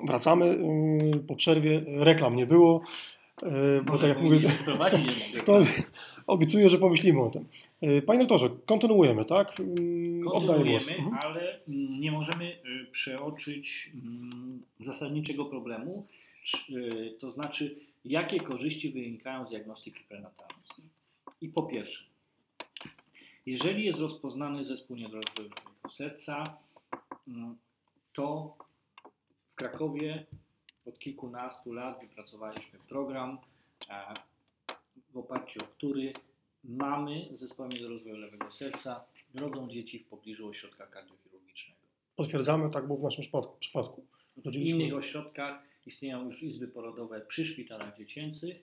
Wracamy y, po przerwie. Reklam nie było. y, Bo Może tak jak mówię, to obiecuję, że pomyślimy o tym. Y, Panie doktorze, kontynuujemy, tak? Głos. Kontynuujemy, Mhm. ale mm, nie możemy y, przeoczyć mm, zasadniczego problemu, y, to znaczy jakie korzyści wynikają z diagnostyki prenatalnej. I po pierwsze, jeżeli jest rozpoznany zespół niedorozwojowego serca, mm, to w Krakowie od kilkunastu lat wypracowaliśmy program, e, w oparciu o który mamy zespołem niedorozwoju lewego serca, rodzą dzieci w pobliżu ośrodka kardiochirurgicznego. Potwierdzamy, tak było w naszym przypadku-. W innych ośrodkach istnieją już izby porodowe przy szpitalach dziecięcych.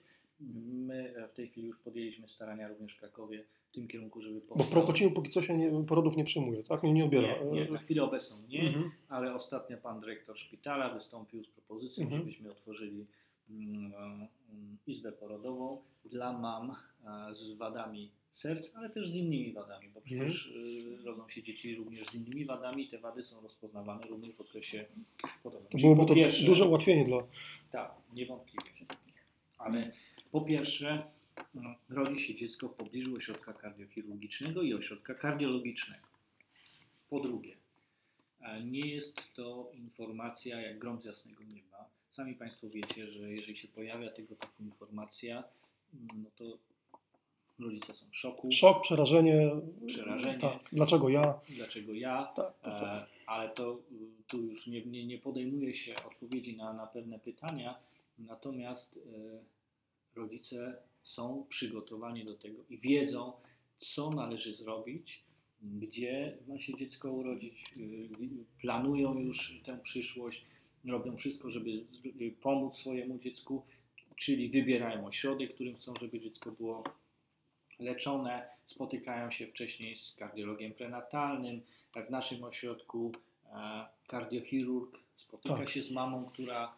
My e, w tej chwili już podjęliśmy starania również w Krakowie w tym kierunku, żeby Bo w Prokocinu póki co się nie, porodów nie przyjmuje, tak? Nie, nie odbiera. nie, nie, na chwilę obecną nie, Mhm. ale ostatnio pan dyrektor szpitala wystąpił z propozycją, Mhm. żebyśmy otworzyli mm, mm, izbę porodową dla mam e, z wadami serc, ale też z innymi wadami, bo przecież y, rodzą się dzieci również z innymi wadami i te wady są rozpoznawane również w okresie porodowym. To byłoby po to pierwsze- duże ułatwienie dla. tak, niewątpliwie wszystkich. Ale po pierwsze, no, rodzi się dziecko w pobliżu ośrodka kardiochirurgicznego i ośrodka kardiologicznego. Po drugie, e, nie jest to informacja jak grom z jasnego nieba. Sami Państwo wiecie, że jeżeli się pojawia tego typu informacja, no to rodzice są w szoku. Szok, przerażenie. Przerażenie. Tak. Dlaczego ja? Dlaczego ja? Tak, tak, E, ale to y, tu już nie, nie, nie podejmuje się odpowiedzi na, na pewne pytania, natomiast e, rodzice są przygotowani do tego i wiedzą, co należy zrobić, gdzie ma się dziecko urodzić, y, planują już tę przyszłość, robią wszystko, żeby y, pomóc swojemu dziecku, czyli wybierają ośrodek, w którym chcą, żeby dziecko było leczone, spotykają się wcześniej z kardiologiem prenatalnym. W naszym ośrodku e, kardiochirurg spotyka Tak. się z mamą, która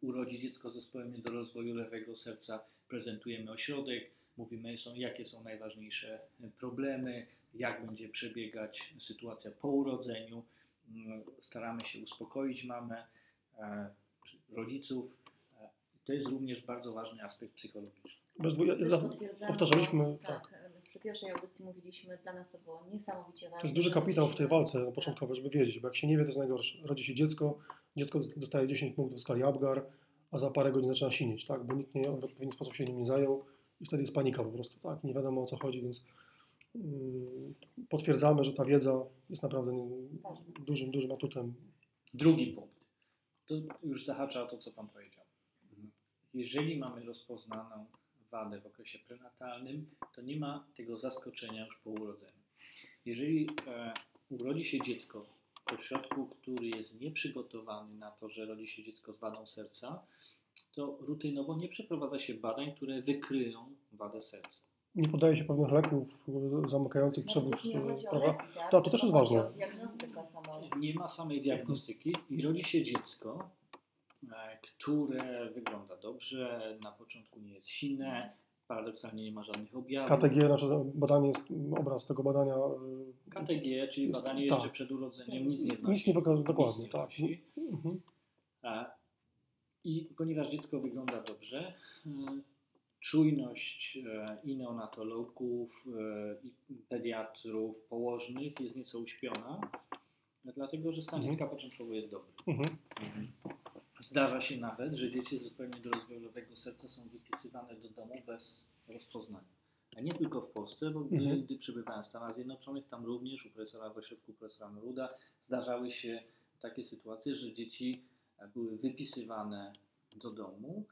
urodzi dziecko z zespołem niedorozwoju lewego serca. Prezentujemy ośrodek, mówimy, są, jakie są najważniejsze problemy, jak będzie przebiegać sytuacja po urodzeniu. Mm, Staramy się uspokoić mamę, e, rodziców. E, To jest również bardzo ważny aspekt psychologiczny. Bez ja- powtarzaliśmy, tak. tak. Przy pierwszej audycji mówiliśmy, dla nas to było niesamowicie ważne. To jest duży kapitał w tej walce początkowej, żeby wiedzieć, bo jak się nie wie, to jest najgorsze. Rodzi się dziecko, dziecko dostaje 10 punktów w skali Apgar, a za parę godzin zaczyna sinieć, tak? Bo nikt nie, w odpowiedni sposób się nim nie zajął i wtedy jest panika po prostu, tak? Nie wiadomo o co chodzi, więc mm, potwierdzamy, że ta wiedza jest naprawdę dużym, dużym atutem. Drugi punkt. To już zahacza o to, co Pan powiedział. Jeżeli mamy rozpoznaną wadę w okresie prenatalnym, to nie ma tego zaskoczenia już po urodzeniu. Jeżeli e, urodzi się dziecko ośrodku, który jest nieprzygotowany na to, że rodzi się dziecko z wadą serca, to rutynowo nie przeprowadza się badań, które wykryją wadę serca. Nie podaje się pewnych leków zamykających No, przewód, nie chodzi o prawda? leki, tak? Tak, to też jest ważne. Nie ma samej diagnostyki i rodzi się dziecko, e, które wygląda dobrze, na początku nie jest silne, paradoksalnie nie ma żadnych objawów. KTG, znaczy badanie, obraz tego badania e, KTG, czyli Jest- badanie tak. jeszcze przed urodzeniem, nic nie wnosi. nic nie wykazuje, dokładnie, nie tak. Mhm. A, I ponieważ dziecko wygląda dobrze, e, czujność e, i neonatologów, e, i pediatrów, położnych jest nieco uśpiona, dlatego że stan Mhm. dziecka początkowo jest dobry. Mhm. Zdarza się nawet, że dzieci z zespołem niedorozwoju lewego serca są wypisywane do domu bez rozpoznania. A nie tylko w Polsce, bo gdy, Mhm. gdy przebywałem w Stanach Zjednoczonych, tam również u profesora w ośrodku profesora Neruda zdarzały się takie sytuacje, że dzieci były wypisywane do domu.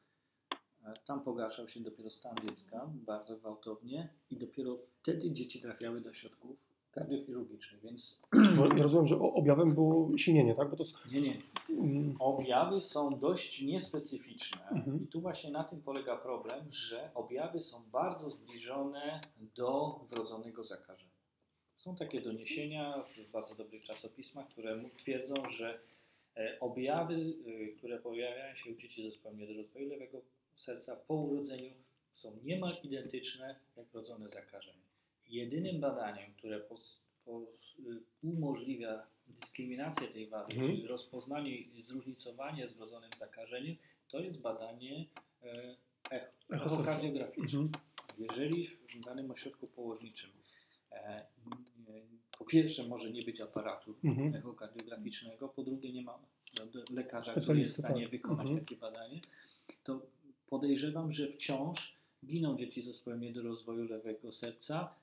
E, Tam pogarszał się dopiero stan dziecka bardzo gwałtownie i dopiero wtedy dzieci trafiały do ośrodków kardiochirurgicznych, więc ja rozumiem, że objawem było silnienie, tak? Bo to jest, nie, nie, mm, Objawy są dość niespecyficzne Mhm. i tu właśnie na tym polega problem, że objawy są bardzo zbliżone do wrodzonego zakażenia. Są takie doniesienia w bardzo dobrych czasopismach, które twierdzą, że e, objawy, e, które pojawiają się u dzieci ze zespołem niedorozwoju lewego serca po urodzeniu są niemal identyczne jak wrodzone zakażenie. Jedynym badaniem, które pos, pos, y, umożliwia dyskryminację tej wady, Mhm. czyli rozpoznanie i zróżnicowanie z wrodzonym zakażeniem, to jest badanie e, echo, echokardiograficzne. Mhm. Jeżeli w danym ośrodku położniczym e, po pierwsze może nie być aparatu Mhm. echokardiograficznego, po drugie nie ma lekarza, który jest w stanie tak. wykonać Mhm. takie badanie, to podejrzewam, że wciąż giną dzieci z zespołem niedorozwoju lewego serca,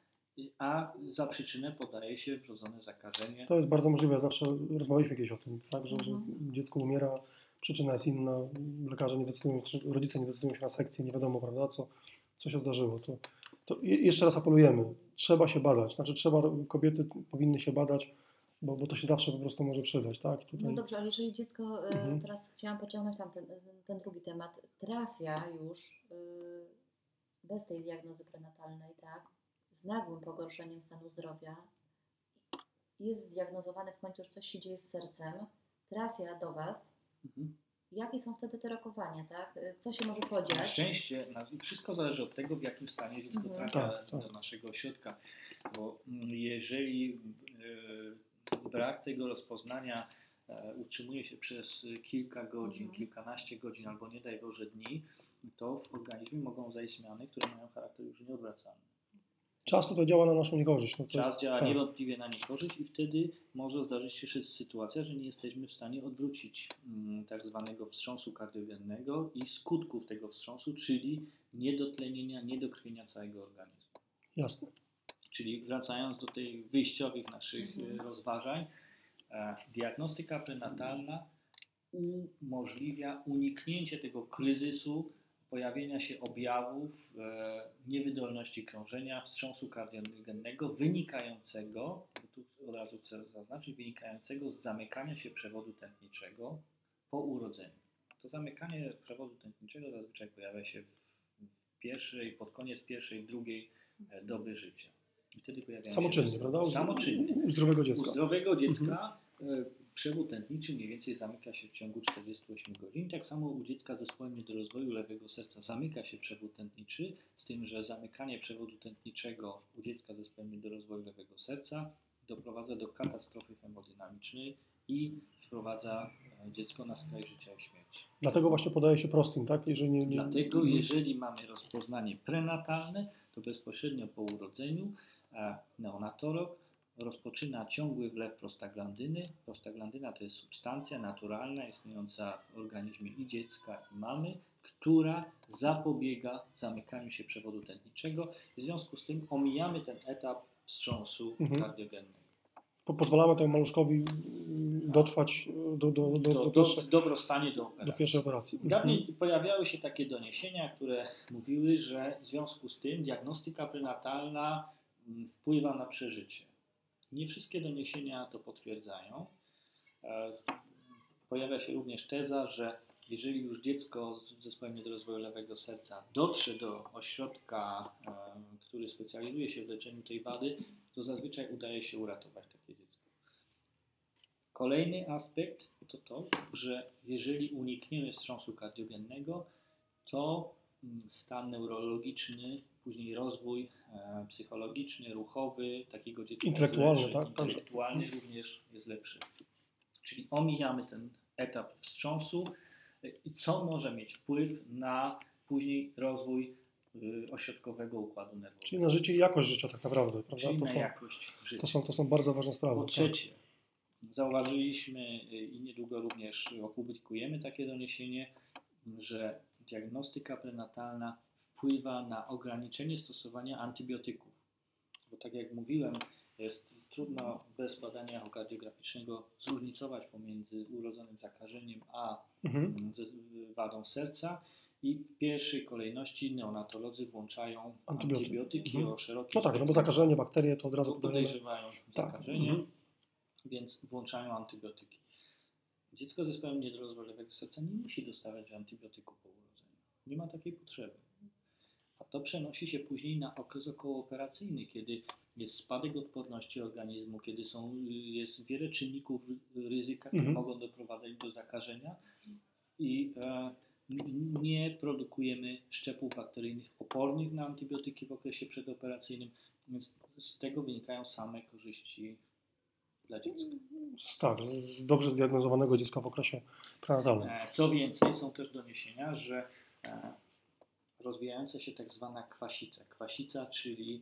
a za przyczynę podaje się wrodzone zakażenie. To jest bardzo możliwe, zawsze rozmawialiśmy kiedyś o tym, tak, że, że Mhm. dziecko umiera, przyczyna jest inna, lekarze nie decydują, rodzice nie decydują się na sekcję, nie wiadomo, prawda, co, co się zdarzyło. To, to je- jeszcze raz apelujemy, trzeba się badać, znaczy trzeba, kobiety powinny się badać, bo, bo to się zawsze po prostu może przydać, tak, tutaj, No dobrze, ale jeżeli dziecko, e, Mhm. teraz chciałam pociągnąć tam ten, ten, ten drugi temat, trafia już e, bez tej diagnozy prenatalnej, tak, z nagłym pogorszeniem stanu zdrowia, jest zdiagnozowany w końcu, że coś się dzieje z sercem, trafia do Was, Mhm. jakie są wtedy te rokowania, tak? Co się może Na podziać? szczęście na- wszystko zależy od tego, w jakim stanie dziecko Mhm. trafia Tak, tak. do naszego ośrodka. Bo mm, jeżeli e, brak tego rozpoznania e, utrzymuje się przez kilka godzin, Mhm. kilkanaście godzin albo nie daj Boże dni, to w organizmie mogą zajść zmiany, które mają charakter już nieodwracalny. Czas tutaj działa na naszą niekorzyść. No to Czas jest, działa tak. niewątpliwie na niekorzyść i wtedy może zdarzyć się jeszcze sytuacja, że nie jesteśmy w stanie odwrócić mm, tak zwanego wstrząsu kardiogennego i skutków tego wstrząsu, czyli niedotlenienia, niedokrwienia całego organizmu. Jasne. Czyli wracając do tej wyjściowych naszych Mhm. e, rozważań, e, diagnostyka prenatalna umożliwia uniknięcie tego kryzysu pojawienia się objawów e, niewydolności krążenia, wstrząsu kardiogennego wynikającego, tu od razu chcę zaznaczyć, wynikającego z zamykania się przewodu tętniczego po urodzeniu. To zamykanie przewodu tętniczego zazwyczaj pojawia się w, w pierwszej, pod koniec pierwszej, drugiej e, doby życia. I wtedy pojawiają Samoczynnie, prawda? U- Samoczynnie. U, u zdrowego U dziecka. zdrowego dziecka e, przewód tętniczy mniej więcej zamyka się w ciągu 48 godzin. Tak samo u dziecka z zespołem niedorozwoju lewego serca zamyka się przewód tętniczy, z tym, że zamykanie przewodu tętniczego u dziecka z zespołem niedorozwoju lewego serca doprowadza do katastrofy hemodynamicznej i wprowadza e, dziecko na skraj życia i śmierci. Dlatego właśnie podaje się prostim, tak? Jeżeli nie, nie, Dlatego, jeżeli mamy rozpoznanie prenatalne, to bezpośrednio po urodzeniu e, neonatolog rozpoczyna ciągły wlew prostaglandyny. Prostaglandyna to jest substancja naturalna istniejąca w organizmie i dziecka, i mamy, która zapobiega zamykaniu się przewodu tętniczego. W związku z tym omijamy ten etap wstrząsu Mhm. kardiogennego. po, pozwalamy temu maluszkowi mm, dotrwać do, do, do, do, Do, do, do, pierwszej, dobrostanie do do operacji. pierwszej operacji. Dawniej pojawiały się takie doniesienia, które mówiły, że w związku z tym diagnostyka prenatalna mm, wpływa na przeżycie. Nie wszystkie doniesienia to potwierdzają. E, Pojawia się również teza, że jeżeli już dziecko z zespołem niedorozwoju lewego serca dotrze do ośrodka, e, który specjalizuje się w leczeniu tej wady, to zazwyczaj udaje się uratować takie dziecko. Kolejny aspekt to to, że jeżeli unikniemy wstrząsu kardiogennego, to stan neurologiczny, później rozwój e, psychologiczny, ruchowy takiego dziecka Intelektualny, lepszy, tak, także. intelektualny również jest lepszy. Czyli omijamy ten etap wstrząsu, co może mieć wpływ na później rozwój y, ośrodkowego układu nerwowego, Czyli na życie i jakość życia tak naprawdę, prawda? czyli To na są, jakość życia. to, są, to są bardzo ważne sprawy. Po tak. trzecie, zauważyliśmy y, i niedługo również opublikujemy takie doniesienie, że diagnostyka prenatalna wpływa na ograniczenie stosowania antybiotyków. Bo tak jak mówiłem, jest trudno bez badania echokardiograficznego zróżnicować pomiędzy urodzonym zakażeniem a Mhm. mm, wadą serca i w pierwszej kolejności neonatolodzy włączają Antybiotyk. antybiotyki Mhm. o szerokim No tak, no bo zakażenie, bakterie to od razu podejrzewają Tak, zakażenie, mhm. więc włączają antybiotyki. Dziecko z zespołem niedorozwoju lewego serca nie musi dostawać antybiotyku po urodzeniu. Nie ma takiej potrzeby. A to przenosi się później na okres okołooperacyjny, kiedy jest spadek odporności organizmu, kiedy są, jest wiele czynników ryzyka, które Mhm. mogą doprowadzać do zakażenia i e, nie produkujemy szczepów bakteryjnych opornych na antybiotyki w okresie przedoperacyjnym, więc z tego wynikają same korzyści dla dziecka. Tak, z dobrze zdiagnozowanego dziecka w okresie prenatalnym. E, Co więcej, są też doniesienia, że rozwijająca się tak zwana kwasica. Kwasica, czyli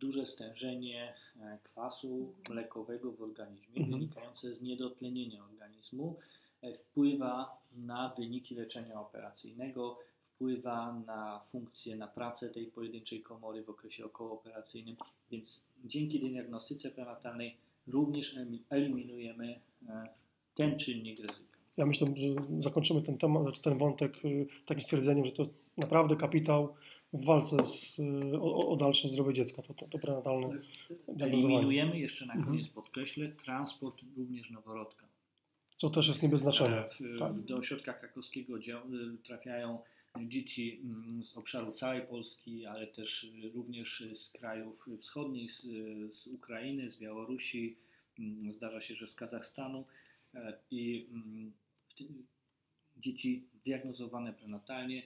duże stężenie e, kwasu mlekowego w organizmie, Mhm. wynikające z niedotlenienia organizmu, e, wpływa na wyniki leczenia operacyjnego, wpływa na funkcję, na pracę tej pojedynczej komory w okresie okołooperacyjnym, więc dzięki diagnostyce prenatalnej również elimi- eliminujemy e, ten czynnik ryzyka. Ja myślę, że zakończymy ten temat, znaczy ten wątek y, takim stwierdzeniem, że to jest naprawdę kapitał w walce z, y, o, o dalsze zdrowie dziecka, to, to, to prenatalne. Eliminujemy, jeszcze na Mhm. koniec podkreślę, transport również noworodka. Co też jest nie bez znaczenia. Tak. Do ośrodka krakowskiego y, trafiają dzieci mm, z obszaru całej Polski, ale też również z krajów wschodnich, z, z Ukrainy, z Białorusi, mm, zdarza się, że z Kazachstanu E, i mm, dzieci diagnozowane prenatalnie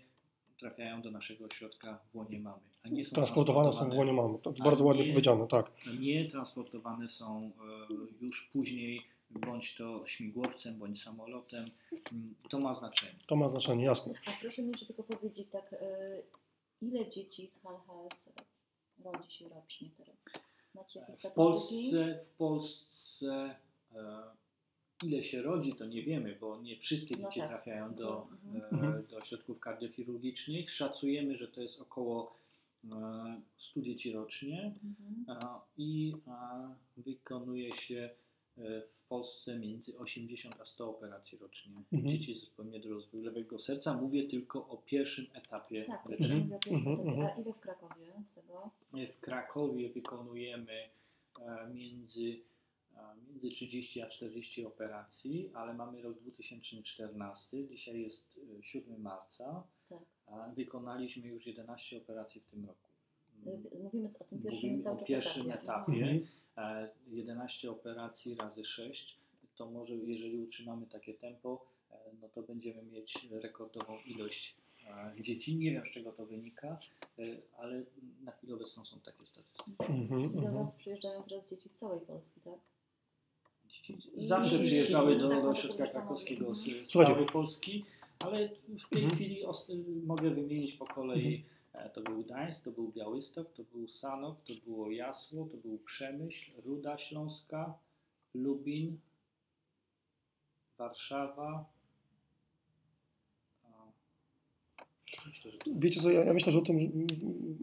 trafiają do naszego ośrodka w łonie mamy, a nie są Transportowane są w łonie mamy. To bardzo ładnie nie- powiedziane, tak. nie transportowane są e, już później, bądź to śmigłowcem, bądź samolotem. Mm, To ma znaczenie. To ma znaczenie, jasne. A proszę mi jeszcze tylko powiedzieć tak, y, ile dzieci z HLHS rodzi się rocznie teraz? Macie jakieś W? Polsce, w Polsce e, ile się rodzi, to nie wiemy, bo nie wszystkie No dzieci tak. trafiają do, Mhm. e, do ośrodków kardiochirurgicznych. Szacujemy, że to jest około e, 100 dzieci rocznie. Mhm. A, i a, wykonuje się e, w Polsce między 80 a 100 operacji rocznie Mhm. dzieci z zespołem niedorozwoju lewego serca. Mówię tylko o pierwszym etapie Tak, leczenia. Mhm, etapie. mhm. A ile w Krakowie z tego? W Krakowie wykonujemy e, między, a, między 30 a 40 operacji, ale mamy rok 2014, dzisiaj jest e, 7 marca, Tak. a wykonaliśmy już 11 operacji w tym roku. Y, Mówimy o tym pierwszym Mówimy cały o pierwszym etapie. etapie. Mhm. E, 11 operacji razy 6, to może jeżeli utrzymamy takie tempo, e, no to będziemy mieć rekordową ilość e, dzieci. Nie wiem z czego to wynika, ale na chwilę obecną są takie statystyki. Mhm, I do mhm. Was przyjeżdżają teraz dzieci z całej Polski, tak? Zawsze przyjeżdżały do, tak, do no, ośrodka krakowskiego z, całej Polski, ale w tej Mhm. chwili os- mogę wymienić po kolei E, To był Gdańsk, to był Białystok, to był Sanok, to było Jasło, to był Przemyśl, Ruda Śląska, Lubin, Warszawa. A, Myślę, że to Wiecie co, ja, ja myślę, że o tym,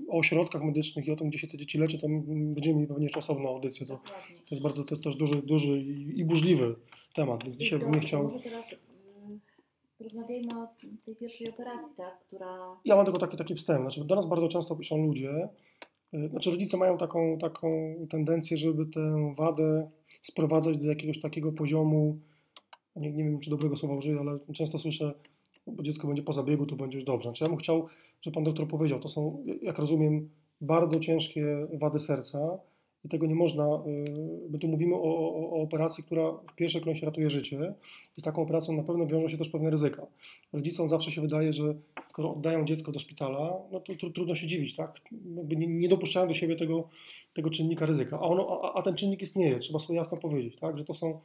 o ośrodkach medycznych i o tym, gdzie się te dzieci leczy, to będziemy mieli pewnie jeszcze osobną audycję. To, to jest bardzo, to jest też duży, duży i, i burzliwy temat, więc dzisiaj bym nie chciał... Może teraz y, porozmawiajmy o tej pierwszej operacji, tak? Która... Ja mam tylko taki, taki wstęp. Znaczy, do nas bardzo często piszą ludzie, y, znaczy rodzice mają taką, taką tendencję, żeby tę wadę sprowadzać do jakiegoś takiego poziomu, nie, nie wiem czy dobrego słowa użyję, ale często słyszę, bo dziecko będzie po zabiegu, to będzie już dobrze. Znaczy, ja bym chciał, żeby pan doktor powiedział, to są, jak rozumiem, bardzo ciężkie wady serca i tego nie można, y, my tu mówimy o, o, o operacji, która w pierwszej kolejności ratuje życie i z taką operacją na pewno wiążą się też pewne ryzyka. Rodzicom zawsze się wydaje, że skoro oddają dziecko do szpitala, no to tru, trudno się dziwić, tak? Jakby nie, nie dopuszczają do siebie tego, tego czynnika ryzyka. A, ono, a, a ten czynnik istnieje, trzeba sobie jasno powiedzieć, tak? Że to są,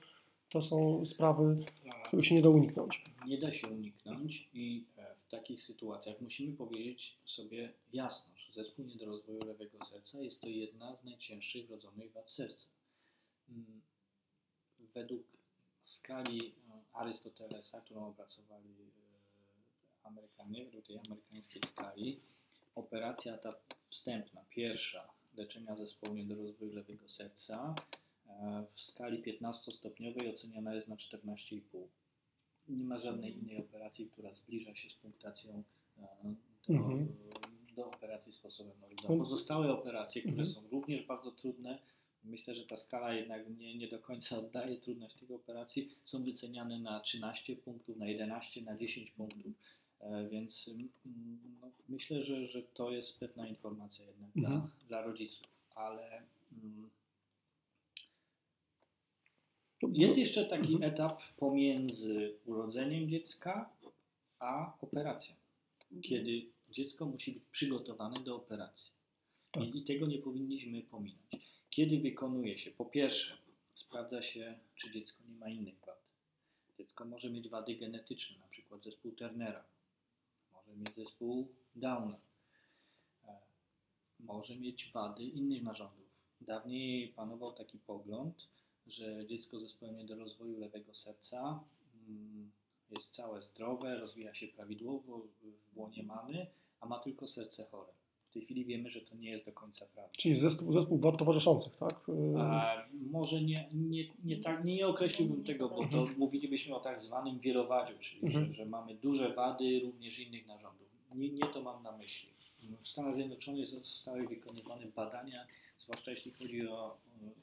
to są sprawy, których się nie da uniknąć. nie da się uniknąć i e, w takich sytuacjach musimy powiedzieć sobie jasno, że zespół niedorozwoju lewego serca jest to jedna z najcięższych wrodzonych wad serca. Mm, Według skali e, Arystotelesa, którą opracowali e, Amerykanie, według tej amerykańskiej skali, operacja ta wstępna, pierwsza leczenia zespołu niedorozwoju lewego serca w skali 15-stopniowej oceniana jest na 14,5 nie ma żadnej innej operacji, która zbliża się z punktacją e, do, Mhm. do operacji sposobem Norwida. No. Pozostałe operacje, które Mhm. są również bardzo trudne, myślę, że ta skala jednak nie, nie do końca oddaje trudność tych operacji, są wyceniane na 13 punktów, na 11, na 10 punktów. E, Więc mm, no, myślę, że, że to jest pewna informacja jednak Mhm. dla, dla rodziców, ale mm, jest jeszcze taki Mhm. etap pomiędzy urodzeniem dziecka a operacją, Mhm. kiedy dziecko musi być przygotowane do operacji. Tak. I, I tego nie powinniśmy pominąć. Kiedy wykonuje się po pierwsze sprawdza się, czy dziecko nie ma innych wad. Dziecko może mieć wady genetyczne, na przykład zespół Turnera, może mieć zespół Downa, e, może mieć wady innych narządów. Dawniej panował taki pogląd, że dziecko z zespołem niedorozwoju lewego serca mm, jest całe zdrowe, rozwija się prawidłowo w łonie mamy, a ma tylko serce chore. W tej chwili wiemy, że to nie jest do końca prawda. Czyli zespół, zespół wad towarzyszących, tak? Y, A może nie, nie, nie, tak, nie określiłbym tego, bo to mówilibyśmy o tak zwanym wielowadziu, czyli Mhm. że, że mamy duże wady również innych narządów. Nie, nie to mam na myśli. W Stanach Zjednoczonych zostały wykonywane badania, zwłaszcza jeśli chodzi o,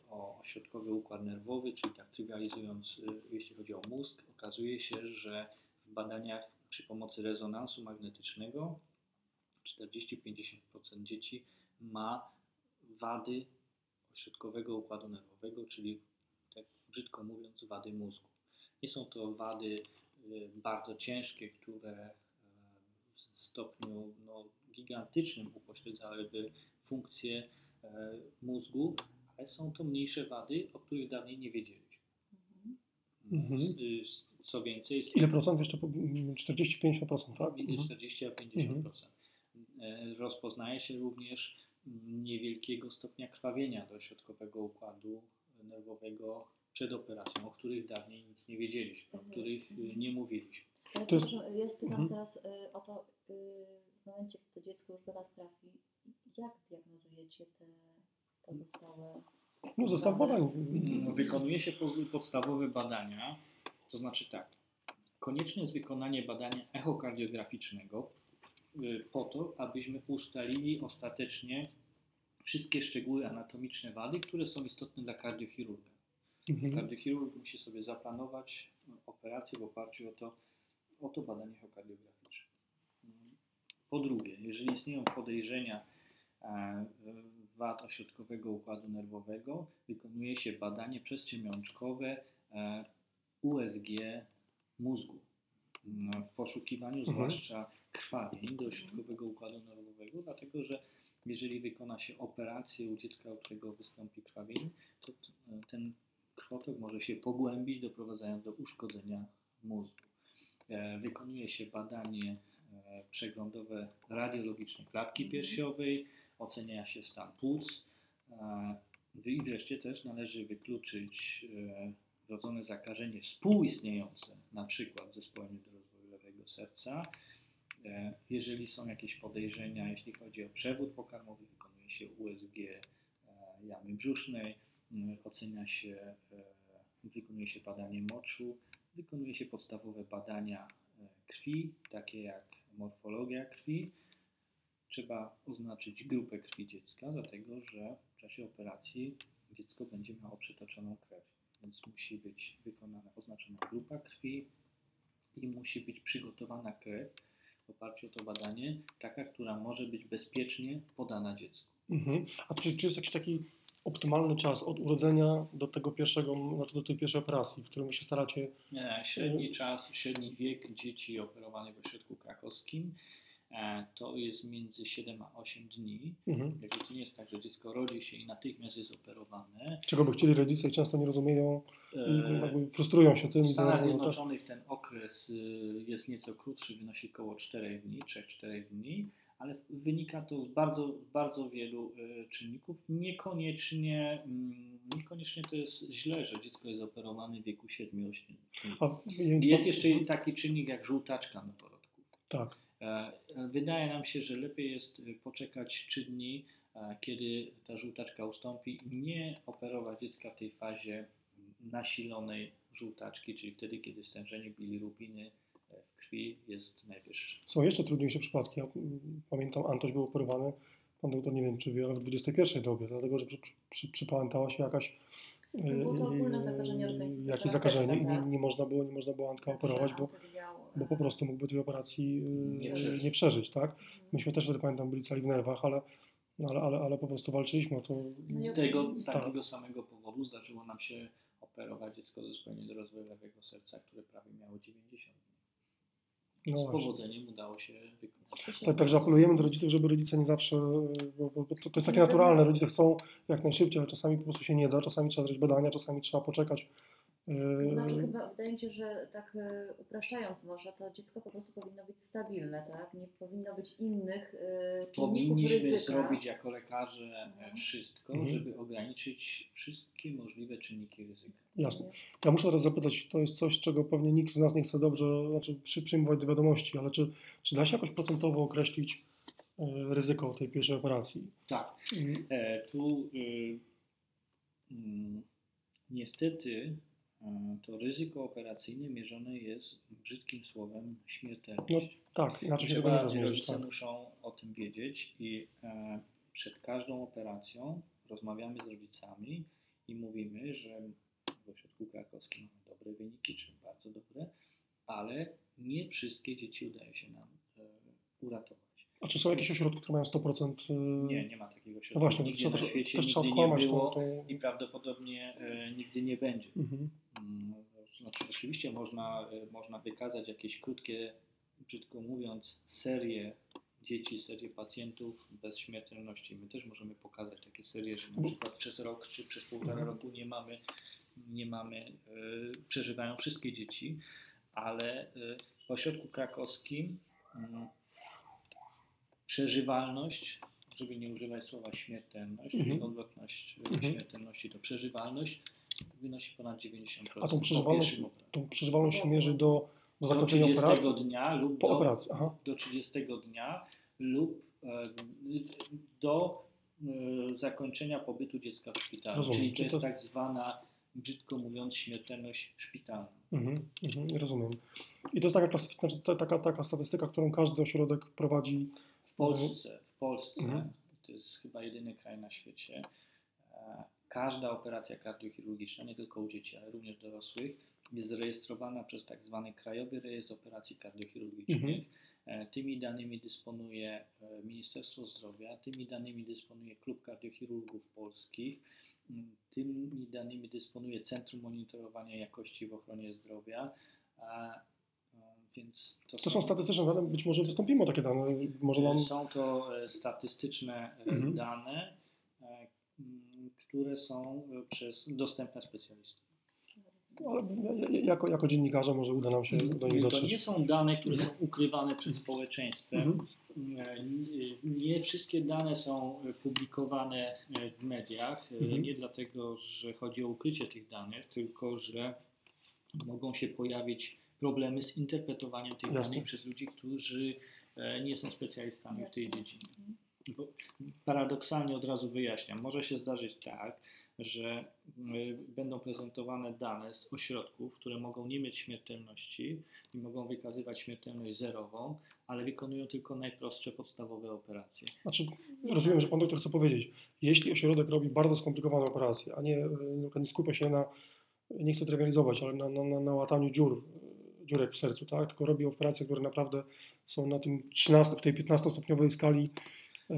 o układ nerwowy, czyli tak trywializując, y, jeśli chodzi o mózg, okazuje się, że w badaniach przy pomocy rezonansu magnetycznego 40-50% dzieci ma wady ośrodkowego układu nerwowego, czyli tak brzydko mówiąc wady mózgu. Nie są to wady y, bardzo ciężkie, które e, w stopniu no, gigantycznym upośledzałyby funkcje e, mózgu, ale są to mniejsze wady, o których dawniej nie wiedzieliśmy. Mhm. S- y, Co więcej, jest Ile procent jeszcze? po- 40-50%, tak? między Mhm. 40 a 50%. E, Rozpoznaje się również mm, niewielkiego stopnia krwawienia do środkowego układu nerwowego przed operacją, o których dawniej nic nie wiedzieliśmy, o Mhm. których y, nie mówiliśmy. To jest- Ja spytam Mhm. teraz y, o to, w momencie, kiedy to dziecko już do Was trafi, jak diagnozujecie te pozostałe No zestaw badań. Mm, Wykonuje się po- podstawowe badania, to znaczy tak, konieczne jest wykonanie badania echokardiograficznego y, po to, abyśmy ustalili ostatecznie wszystkie szczegóły anatomiczne wady, które są istotne dla kardiochirurga. Mhm. Kardiochirurg musi sobie zaplanować operację w oparciu o to, o to badanie echokardiograficzne. Po drugie, jeżeli istnieją podejrzenia e, wad ośrodkowego układu nerwowego, wykonuje się badanie przezciemiączkowe e, USG mózgu Mm, w poszukiwaniu Mhm. zwłaszcza krwawień do ośrodkowego układu nerwowego, dlatego że jeżeli wykona się operację u dziecka, u którego wystąpi krwawienie, to t- ten krwotok może się pogłębić, doprowadzając do uszkodzenia mózgu. E, Wykonuje się badanie e, przeglądowe radiologiczne klatki piersiowej, ocenia się stan płuc e, i wreszcie też należy wykluczyć e, wrodzone zakażenie współistniejące, na przykład zespołem niedorozwoju lewego serca. E, Jeżeli są jakieś podejrzenia, jeśli chodzi o przewód pokarmowy, wykonuje się USG jamy brzusznej, m, ocenia się, wykonuje się badanie moczu, wykonuje się podstawowe badania krwi, takie jak morfologia krwi. Trzeba oznaczyć grupę krwi dziecka, dlatego że w czasie operacji dziecko będzie miało przytoczoną krew, więc musi być wykonana, oznaczona grupa krwi i musi być przygotowana krew w oparciu o to badanie, taka, która może być bezpiecznie podana dziecku. Mhm. A czy, czy jest jakiś taki optymalny czas od urodzenia do tego pierwszego, znaczy do tej pierwszej operacji, w którym się staracie? E, Średni czas, średni wiek dzieci operowanych w ośrodku krakowskim e, to jest między 7 a 8 dni. Mhm. To nie jest tak, że dziecko rodzi się i natychmiast jest operowane. Czego by chcieli rodzice i często nie rozumieją E, frustrują się tym. W Stanach? Zjednoczonych ten okres y, jest nieco krótszy, wynosi około 4 dni, 3-4 dni, ale wynika to z bardzo, bardzo wielu y, czynników. Niekoniecznie, mm, niekoniecznie to jest źle, że dziecko jest operowane w wieku 7-8 dni. A, ja- Jest jeszcze taki czynnik jak żółtaczka noworodków. Tak. E, Wydaje nam się, że lepiej jest y, poczekać 3 dni, e, kiedy ta żółtaczka ustąpi, i nie operować dziecka w tej fazie nasilonej żółtaczki, czyli wtedy, kiedy stężenie bilirubiny e, w krwi jest najwyższe. Są jeszcze trudniejsze przypadki. Ja pamiętam, Antoś był operowany, pan doktor nie wiem czy wie, ale w XXI dobie, dlatego że przy, przy, przypamiętała się jakaś No było to ogólne zakażenie e, organizmu, jakieś tak, zakażenie i nie, tak. nie można było, nie można było Antka operować, bo, bo po prostu mógłby tej operacji e, Nie przeżyć. nie przeżyć, tak? Myśmy też wtedy pamiętam byli cali w nerwach, ale, ale, ale, ale po prostu walczyliśmy o to. No i Z tego, z Tak. takiego samego powodu zdarzyło nam się operować dziecko ze zespołem niedorozwoju lewego serca, które prawie miało 90 dni. No z powodzeniem udało się wykonać. Tak, także apelujemy do rodziców, żeby rodzice nie zawsze, bo, bo, bo to, to jest takie Nie naturalne, rodzice chcą jak najszybciej, ale czasami po prostu się nie da, czasami trzeba zrobić badania, czasami trzeba poczekać. To znaczy Yy, chyba, wydaje mi się, że tak e, upraszczając może, to dziecko po prostu powinno być stabilne, tak? Nie powinno być innych e, czynników Powinniśmy ryzyka. zrobić jako lekarze e, Mhm. wszystko, Mhm. żeby ograniczyć wszystkie możliwe czynniki ryzyka. Jasne. Ja muszę teraz zapytać, to jest coś, czego pewnie nikt z nas nie chce dobrze znaczy przy, przyjmować do wiadomości, ale czy, czy da się jakoś procentowo określić ryzyko tej pierwszej operacji? Tak, Mm, e, tu y, mm, niestety to ryzyko operacyjne mierzone jest brzydkim słowem śmiertelność. No tak, inaczej się tego nie Trzeba, zmierzyć. rodzice Tak. muszą o tym wiedzieć i e, przed każdą operacją rozmawiamy z rodzicami i mówimy, że w ośrodku krakowskim mamy dobre wyniki, czy bardzo dobre, ale nie wszystkie dzieci udaje się nam e, uratować. A czy są jakieś ośrodki, które mają 100%? e, Nie, nie ma takiego No ośrodka. właśnie, nigdzie to na świecie też nigdy nie było tą, tą... i prawdopodobnie e, nigdy nie będzie. Mhm. Mm, Znaczy, oczywiście można, y, można wykazać jakieś krótkie, brzydko mówiąc, serie dzieci, serie pacjentów bez śmiertelności. My też możemy pokazać takie serie, że na przykład przez rok czy przez półtora Mhm. roku nie mamy, nie mamy y, przeżywają wszystkie dzieci, ale y, w ośrodku krakowskim mm, przeżywalność, żeby nie używać słowa śmiertelność, czyli Mhm. odwrotność y, Mhm. śmiertelności to przeżywalność, wynosi ponad 90%. A tą przeżywalność, tą przeżywalność się mierzy do, do do zakończenia 30 operacji? dnia lub Po do, operacji, aha. do 30 dnia lub e, do e, zakończenia pobytu dziecka w szpitalu. Rozumiem. Czyli to jest to- tak zwana, brzydko mówiąc, śmiertelność szpitalna. Mhm, mhm, rozumiem. I to jest taka, znaczy, ta- taka, taka statystyka, którą każdy ośrodek prowadzi. W Polsce, w Polsce Mhm. to jest chyba jedyny kraj na świecie, e, każda operacja kardiochirurgiczna, nie tylko u dzieci, ale również dorosłych, jest zarejestrowana przez tak zwany Krajowy Rejestr Operacji Kardiochirurgicznych. Mhm. E, Tymi danymi dysponuje e, Ministerstwo Zdrowia, tymi danymi dysponuje Klub Kardiochirurgów Polskich, tymi danymi dysponuje Centrum Monitorowania Jakości w Ochronie Zdrowia. Więc to, To są statystyczne dane, być może wystąpimy o takie dane. Może nam. są to e, statystyczne e, Mhm. dane, e, które są przez dostępne specjalistów. Ale jako, jako dziennikarze może uda nam się do nich To dotrzeć. nie są dane, które są ukrywane przed społeczeństwem. Mhm. E, Nie wszystkie dane są publikowane w mediach, Mhm. nie dlatego, że chodzi o ukrycie tych danych, tylko że mogą się pojawić problemy z interpretowaniem tych Jasne. danych przez ludzi, którzy e, nie są specjalistami w tej Jasne. dziedzinie. Bo paradoksalnie od razu wyjaśniam, może się zdarzyć tak, że y, będą prezentowane dane z ośrodków, które mogą nie mieć śmiertelności i mogą wykazywać śmiertelność zerową, ale wykonują tylko najprostsze podstawowe operacje. Znaczy, rozumiem, że pan doktor chce powiedzieć, jeśli ośrodek robi bardzo skomplikowane operacje, a nie, e, nie skupia się na, nie chcę trywializować, ale na, na, na, na łataniu dziur, e, dziurek w sercu, tak? tylko robi operacje, które naprawdę są na tym 13, w tej 15-stopniowej skali To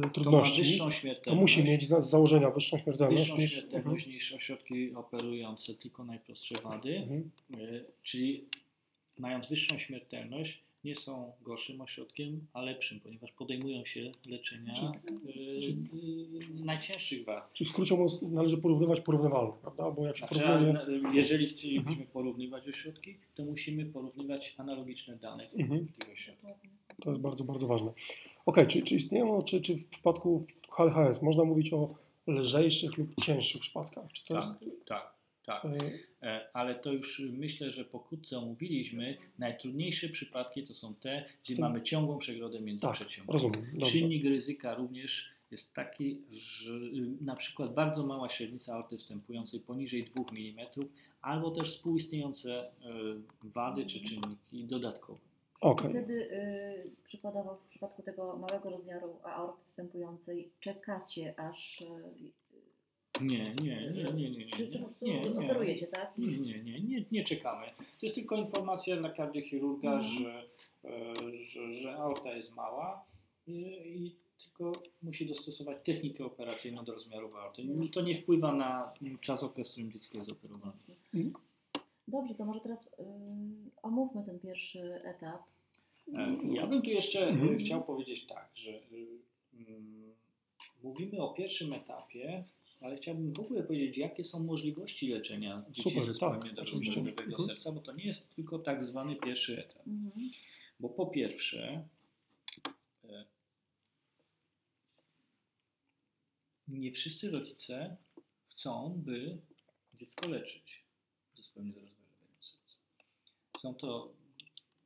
ma trudności, to śmiertelność. musi mieć z, założenia wyższą śmiertelność wyższą niż... śmiertelność niż ośrodki operujące tylko najprostsze wady, Mhm. y, czyli mając wyższą śmiertelność nie są gorszym ośrodkiem, a lepszym, ponieważ podejmują się leczenia y, y, najcięższych wad. Czyli w skrócie mówiąc, należy porównywać porównywalne, prawda? Bo jak się Znaczy, porównuje... a, jeżeli chcielibyśmy porównywać ośrodki, to musimy porównywać analogiczne dane Mhm. w tych ośrodkach. To jest bardzo, bardzo ważne. Okej, czy, czy istnieją, czy, czy w przypadku HLHS można mówić o lżejszych lub cięższych przypadkach? Czy to jest... tak, tak. e, Ale to już myślę, że pokrótce omówiliśmy. Najtrudniejsze przypadki to są te, gdzie tym- mamy ciągłą przegrodę Tak, międzyprzeciągową. rozumiem. Dobrze. Czynnik ryzyka również jest taki, że y, na przykład bardzo mała średnica aorty wstępującej poniżej 2 mm, albo też współistniejące y, wady czy czynniki dodatkowe. Okej. Wtedy y, przykładowo w przypadku tego małego rozmiaru aorty wstępującej czekacie aż y, Nie, nie, nie, nie, nie, po prostu nie, nie. operujecie, tak? Nie, nie, nie, nie, nie czekamy. To jest tylko informacja dla kardiochirurga, Mhm. że, e, że, że aorta jest mała i, i tylko musi dostosować technikę operacyjną do rozmiarów aorty. Jasne. To nie wpływa na czas, okres, w którym dziecko jest operowane. Mhm. Dobrze, to może teraz y, omówmy ten pierwszy etap. E, Ja bym tu jeszcze e, Mhm. chciał powiedzieć tak, że y, mm, mówimy o pierwszym etapie, ale chciałbym w ogóle powiedzieć, jakie są możliwości leczenia dzieci Super, ze zespołem tak, nerwowego Mhm. serca, bo to nie jest tylko tak zwany pierwszy etap. Mhm. Bo po pierwsze, e, nie wszyscy rodzice chcą, by dziecko leczyć zespołem niedorozwojowego serca. Są to,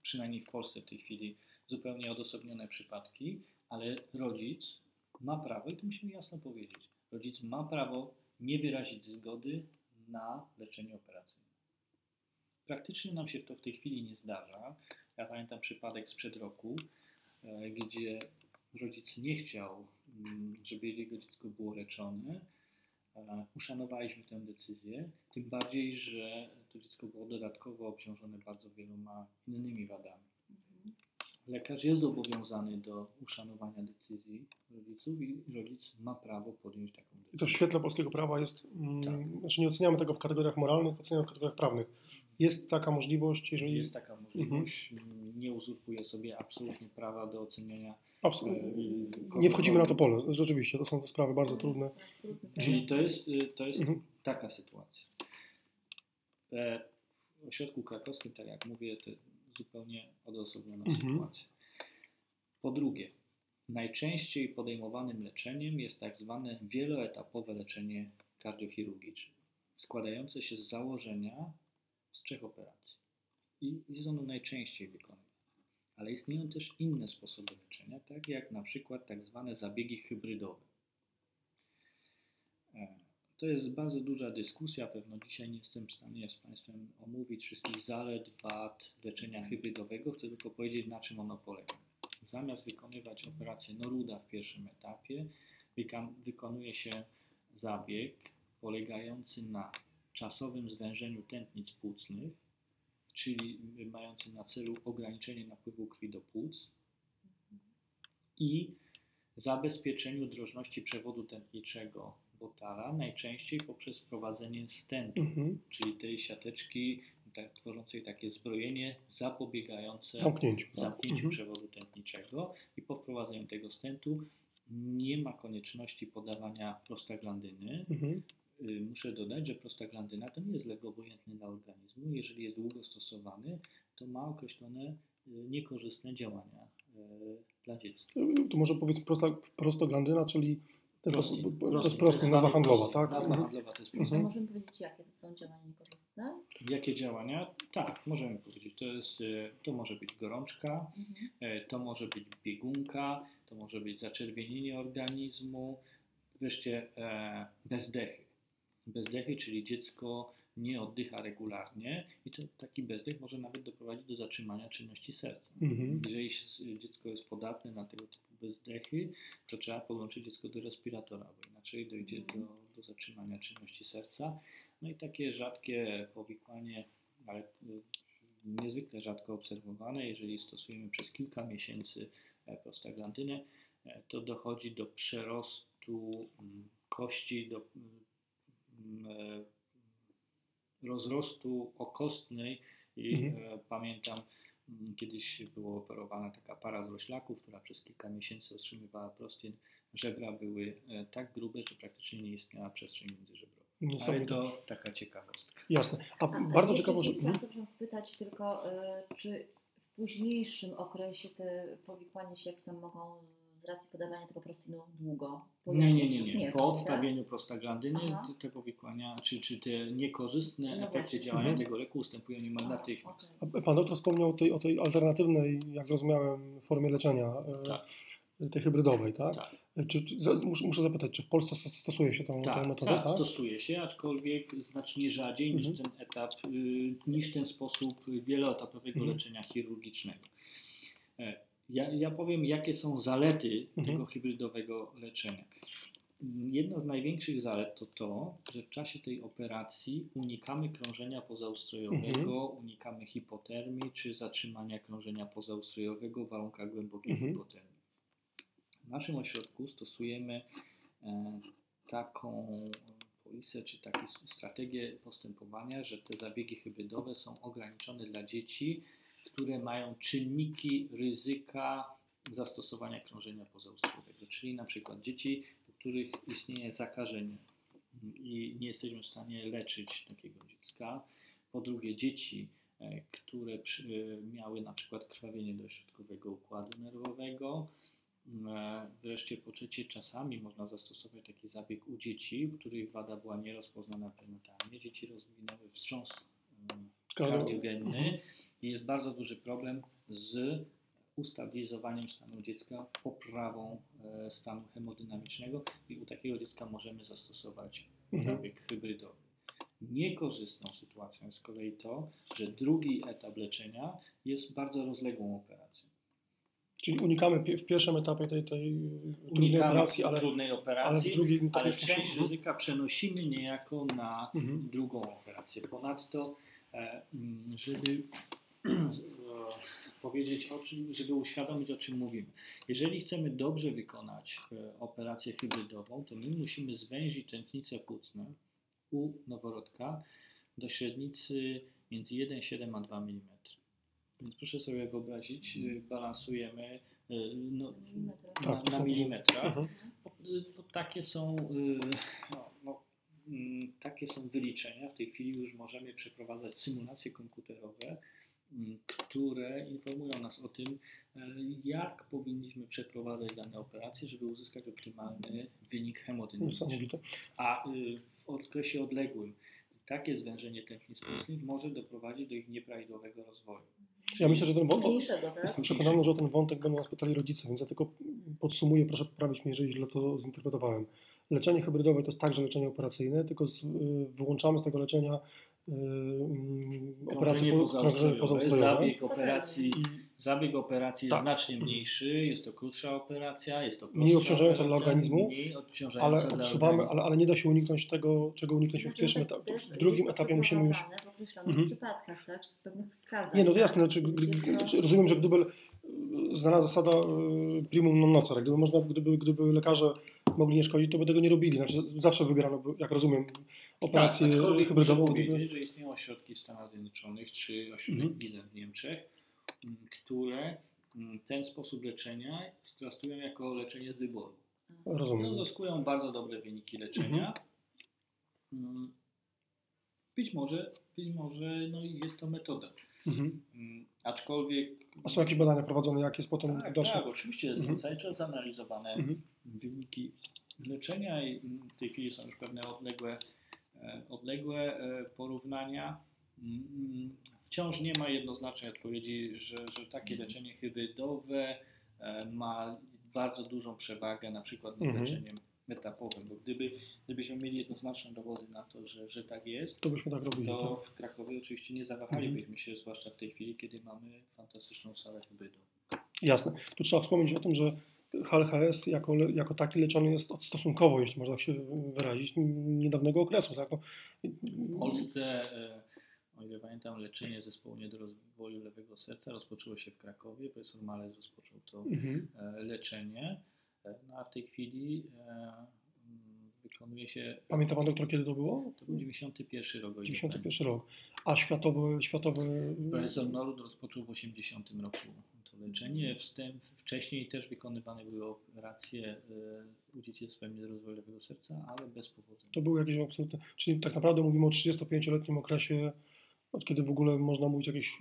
przynajmniej w Polsce w tej chwili, zupełnie odosobnione przypadki, ale rodzic ma prawo, i to musimy jasno powiedzieć, rodzic ma prawo nie wyrazić zgody na leczenie operacyjne. Praktycznie nam się to w tej chwili nie zdarza. Ja pamiętam przypadek sprzed roku, e, gdzie rodzic nie chciał, mm, żeby jego dziecko było leczone. E, Uszanowaliśmy tę decyzję, tym bardziej, że to dziecko było dodatkowo obciążone bardzo wieloma innymi wadami. Mhm. Lekarz jest zobowiązany do uszanowania decyzji rodziców i rodzic ma prawo podjąć taką I to decyzję. w świetle polskiego prawa jest, mm, Tak. znaczy nie oceniamy tego w kategoriach moralnych, oceniamy w kategoriach prawnych. Jest taka możliwość, jeżeli... Jest taka możliwość, nie uzurpuje sobie absolutnie prawa do oceniania. Absolutnie. e, Nie wchodzimy na to pole, rzeczywiście, to są sprawy bardzo trudne. Tak Czyli to jest, y, to jest Mhm. taka sytuacja. E, W ośrodku krakowskim, tak jak mówię, to zupełnie odosobniona Mhm. sytuacja. Po drugie, najczęściej podejmowanym leczeniem jest tak zwane wieloetapowe leczenie kardiochirurgiczne, składające się z założenia z trzech operacji. I jest ono najczęściej wykonywane. Ale istnieją też inne sposoby leczenia, tak jak na przykład tak zwane zabiegi hybrydowe. To jest bardzo duża dyskusja. Pewno dzisiaj nie jestem w stanie z Państwem omówić wszystkich zalet, wad leczenia hybrydowego. Chcę tylko powiedzieć, na czym ono polega. Zamiast wykonywać operację Noruda w pierwszym etapie, wykonuje się zabieg polegający na czasowym zwężeniu tętnic płucnych, czyli mający na celu ograniczenie napływu krwi do płuc i zabezpieczeniu drożności przewodu tętniczego Botala, najczęściej poprzez wprowadzenie stentu, Mhm. czyli tej siateczki tak, tworzącej takie zbrojenie zapobiegające Zamknięciu. tak. zamknięciu Mhm. przewodu tętniczego i po wprowadzeniu tego stentu nie ma konieczności podawania prostaglandyny. Mhm. Y, Muszę dodać, że prostaglandyna to nie jest lek obojętny dla organizmu. Jeżeli jest długo stosowany, to ma określone y, niekorzystne działania y, dla dziecka. To może powiedz prosta, prostoglandyna, czyli to jest jest nazwa handlowa, tak? Nazwa handlowa to jest. Mhm. możemy powiedzieć, jakie to są działania niekorzystne? Jakie działania? Tak, możemy powiedzieć. To, jest, y, to może być gorączka, Mhm. E, To może być biegunka, to może być zaczerwienienie organizmu, wreszcie e, bezdechy. Bezdechy, czyli dziecko nie oddycha regularnie i to, taki bezdech może nawet doprowadzić do zatrzymania czynności serca. Mhm. Jeżeli dziecko jest podatne na tego typu bezdechy, to trzeba podłączyć dziecko do respiratora, bo inaczej dojdzie do, do zatrzymania czynności serca. No i takie rzadkie powikłanie, ale y, niezwykle rzadko obserwowane, jeżeli stosujemy przez kilka miesięcy e, prostaglandynę, e, to dochodzi do przerostu mm, kości, do mm, e, rozrostu okostnej i Mhm. pamiętam kiedyś była operowana taka para z roślaków, która przez kilka miesięcy otrzymywała prostin. Żebra były e, tak grube, że praktycznie nie istniała przestrzeń międzyżebrowa. Ale Niesamowite. to taka ciekawostka. Jasne. A, A- bardzo ciekawo, że... Chciałam przepraszam, spytać tylko, y, czy w późniejszym okresie te powikłania się jak tam mogą z racji podawania tego prostinu długo Nie, nie, nie, Już nie. Po prawda? odstawieniu prostaglandyny Aha. te, te powikłania, czy, czy te niekorzystne No efekty właśnie. działania Mhm. tego leku ustępują niemal natychmiast. A Pan doktor wspomniał o tej, o tej alternatywnej, jak zrozumiałem, formie leczenia, e, Tak. tej hybrydowej, tak? Tak. Czy, czy, muszę, zapytać, czy w Polsce stos- stosuje się tą, Tak, tą metodę? tak, stosuje się, aczkolwiek znacznie rzadziej niż Mhm. ten etap, y, niż ten sposób wieloetapowego Mhm. leczenia chirurgicznego. Ja, ja powiem, jakie są zalety Mhm. tego hybrydowego leczenia. Jedna z największych zalet to to, że w czasie tej operacji unikamy krążenia pozaustrojowego, Mhm. unikamy hipotermii czy zatrzymania krążenia pozaustrojowego w warunkach głębokiej Mhm. hipotermii. W naszym ośrodku stosujemy e, taką polisę czy taką strategię postępowania, że te zabiegi hybrydowe są ograniczone dla dzieci które mają czynniki ryzyka zastosowania krążenia pozaustrowego, czyli na przykład dzieci, u których istnieje zakażenie i nie jesteśmy w stanie leczyć takiego dziecka. Po drugie, dzieci, e, które przy, miały na przykład krwawienie dośrodkowego układu nerwowego. E, Wreszcie po trzecie, czasami można zastosować taki zabieg u dzieci, u których wada była nierozpoznana prenatalnie. Dzieci rozwinęły wstrząs e, kardiogenny Mhm. Jest bardzo duży problem z ustabilizowaniem stanu dziecka, poprawą e, stanu hemodynamicznego i u takiego dziecka możemy zastosować Mhm. zabieg hybrydowy. Niekorzystną sytuacją jest z kolei to, że drugi etap leczenia jest bardzo rozległą operacją. Czyli unikamy w pierwszym etapie tej, tej trudnej operacji, ale, trudnej ale w operacji, drugim etapie ale musimy- część ryzyka przenosimy niejako na Mhm. drugą operację. Ponadto, e, żeby powiedzieć o czym, żeby uświadomić o czym mówimy. Jeżeli chcemy dobrze wykonać e, operację hybrydową, to my musimy zwęzić tętnice płucne u noworodka do średnicy między 1,7 a 2 mm. Więc proszę sobie wyobrazić, e, balansujemy e, no, na, Tak, na są- milimetrach. Mhm. Takie są, no, no, mm, takie są wyliczenia. W tej chwili już możemy przeprowadzać symulacje komputerowe, które informują nas o tym, e, jak powinniśmy przeprowadzać dane operacje, żeby uzyskać optymalny wynik hemodynamiczny. A y, w okresie odległym takie zwężenie tętnic płucnych może doprowadzić do ich nieprawidłowego rozwoju. Ja myślę, że ten wątek, tak? jestem przekonany, że o ten wątek będą nas pytali rodzice, więc ja tylko podsumuję, proszę poprawić mnie, jeżeli źle to zinterpretowałem. Leczenie hybrydowe to jest także leczenie operacyjne, tylko z, y, wyłączamy z tego leczenia y, mm, operacje Krążenie po- krążenie pozaustrojowe, pozaustrojowe. zabieg operacji I Zabieg operacji jest Tak. znacznie mniejszy, jest to krótsza operacja, jest to Mniej obciążająca dla organizmu, ale dla odsuwamy, organizmu. ale, ale nie da się uniknąć tego, czego w Znaczy, pierwszym tak etapie. W drugim jest etapie musimy już. W określonych Mhm. przypadkach, tak? Z pewnych wskazań. Nie, no to tak? jasne, znaczy, gdy, rozumiem, że gdyby znana zasada y, primum non nocere, gdyby można, gdyby, gdyby lekarze mogli nie szkodzić, to by tego nie robili. Znaczy, zawsze wybierano, jak rozumiem, operację tak, aczkolwiek muszę hybrydową. powiedzieć, Gdyby... że istnieją ośrodki w Stanach Zjednoczonych czy ośrodek Mhm. Gizen w Niemczech, m, które m, ten sposób leczenia traktują jako leczenie z wyboru. Rozumiem. uzyskują bardzo dobre wyniki leczenia. Mm, Być może, być może no, jest to metoda. Mhm. Aczkolwiek. A są jakieś badania prowadzone, jak jest potem tak, dalsze? tak, oczywiście są Mhm. cały czas analizowane Mhm. wyniki leczenia i w tej chwili są już pewne odległe, e, odległe e, porównania. Mm, Wciąż nie ma jednoznacznej odpowiedzi, że, że takie leczenie hybrydowe e, ma bardzo dużą przewagę na przykład nad Mhm. leczeniem etapowym, bo gdyby, gdybyśmy mieli jednoznaczne dowody na to, że, że tak jest, To byśmy tak robili. to Tak? w Krakowie oczywiście nie zawahalibyśmy się, zwłaszcza w tej chwili, kiedy mamy fantastyczną salę hybrydową. Jasne. Tu trzeba wspomnieć o tym, że HLHS jako, jako taki leczony jest od stosunkowo, jeśli można tak się wyrazić, niedawnego okresu. Tak? No, W Polsce, e, o ile pamiętam, leczenie zespołu niedorozwoju lewego serca rozpoczęło się w Krakowie. Profesor Malec rozpoczął to Mhm. e, leczenie, no a w tej chwili e, mm, wykonuje się. Pamięta Pan doktor, kiedy to było? To był 91 rok. o ile 91 rok. A światowy, światowy. Profesor Norud rozpoczął w 80 roku to leczenie. Wstęp, wcześniej też wykonywane były operacje e, u dzieci z lewego serca, ale bez powodzenia. to był jakiś absolutny. Czyli tak naprawdę mówimy o 35-letnim okresie, od kiedy w ogóle można mówić jakieś.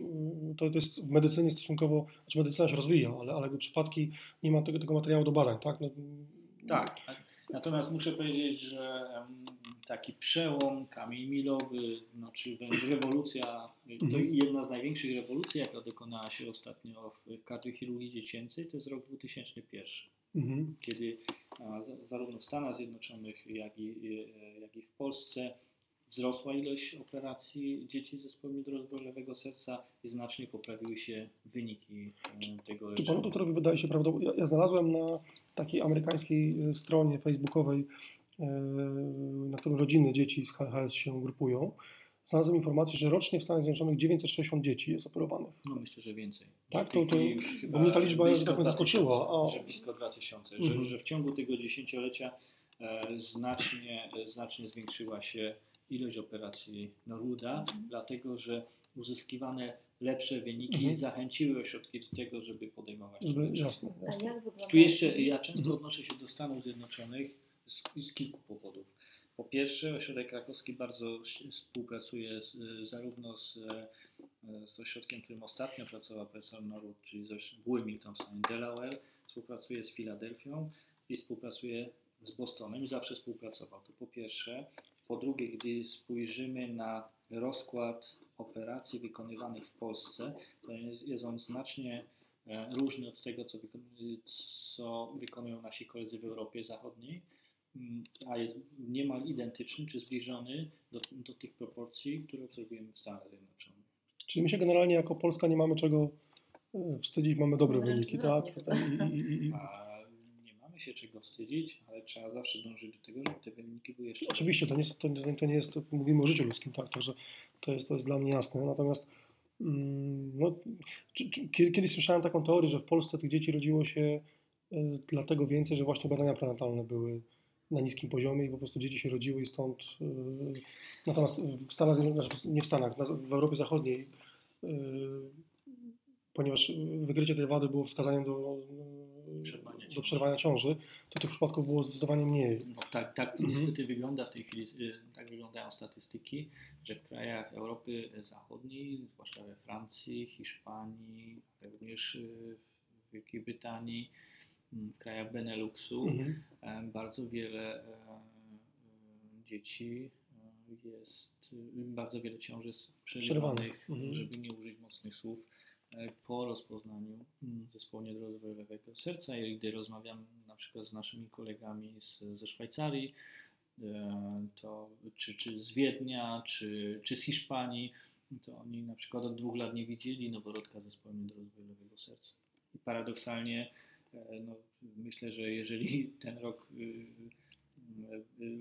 To, to jest w medycynie stosunkowo, znaczy medycyna się rozwija, ale, ale przypadki nie ma tego, tego materiału do badań, tak? No, Tak. Natomiast muszę powiedzieć, że taki przełom, kamień milowy, no, czy wręcz rewolucja, to Mhm. jedna z największych rewolucji, jaka dokonała się ostatnio w kardiochirurgii dziecięcej, to jest rok 2001, Mhm. kiedy zarówno w Stanach Zjednoczonych, jak i, e, jak i w Polsce wzrosła ilość operacji dzieci z zespołem niedorozwoju lewego serca i znacznie poprawiły się wyniki e, tego Czy panu leczenia. doktorowi wydaje się prawdopodobne? Ja, znalazłem na takiej amerykańskiej e, stronie facebookowej, e, na którą rodziny dzieci z HHS się grupują. Znalazłem informację, że rocznie w Stanach Zjednoczonych 960 dzieci jest operowanych. No myślę, że więcej. Tak, to- to- już bo mnie ta liczba blisko tak zaskoczyła. 2000, A- Że blisko 2000, Mhm. że, że w ciągu tego dziesięciolecia e, znacznie, znacznie zwiększyła się ilość operacji Noruda, Mhm. dlatego że uzyskiwane lepsze wyniki Mhm. zachęciły ośrodki do tego, żeby podejmować lepsze. jasne. A jasne. jak wygląda... Tu jeszcze ja często Mhm. odnoszę się do Stanów Zjednoczonych z, z kilku powodów. Po pierwsze, ośrodek krakowski bardzo współpracuje z, zarówno z, z ośrodkiem, w którym ostatnio pracował profesor Norwood, czyli z Wilmington w stanie Delaware, współpracuje z Filadelfią i współpracuje z Bostonem i zawsze współpracował. To po pierwsze. Po drugie, gdy spojrzymy na rozkład operacji wykonywanych w Polsce, to jest, jest on znacznie e, różny od tego, co, wykonują, co wykonują nasi koledzy w Europie Zachodniej, mm, a jest niemal identyczny czy zbliżony do, do tych proporcji, które obserwujemy w Stanach Zjednoczonych. Czyli my się generalnie jako Polska nie mamy czego e, wstydzić, mamy dobre wyniki, tak? I, i, i, A się czego wstydzić, ale trzeba zawsze dążyć do tego, żeby te wyniki były jeszcze Oczywiście to nie, jest, to, to- nie jest, mówimy o życiu ludzkim, tak, także to jest, to jest dla mnie jasne. Natomiast mm, no, czy, czy, kiedy- kiedyś słyszałem taką teorię, że w Polsce tych dzieci rodziło się y, dlatego więcej, że właśnie badania prenatalne były na niskim poziomie i po prostu dzieci się rodziły i stąd. y, natomiast w Stanach, znaczy nie w Stanach, na- w Europie Zachodniej, y, ponieważ wykrycie tej wady było wskazaniem do, Przerwania do ciąży. przerwania ciąży, to tych przypadków było zdecydowanie mniej. No tak, tak Mhm. niestety wygląda w tej chwili, y, tak wyglądają statystyki, że w krajach Europy Zachodniej, zwłaszcza we Francji, Hiszpanii, również y, w Wielkiej Brytanii, mm, w krajach Beneluxu, Mhm. e, bardzo wiele e, e, dzieci jest, y, bardzo wiele ciąży jest przerywanych, mhm. żeby nie użyć mocnych słów, po rozpoznaniu mm, zespołu niedorozwojowego serca i gdy rozmawiam na przykład z naszymi kolegami z, ze Szwajcarii, e, to, czy, czy z Wiednia, czy, czy z Hiszpanii, to oni na przykład od dwóch lat nie widzieli noworodka zespołu niedorozwojowego serca. I paradoksalnie e, no, myślę, że jeżeli ten rok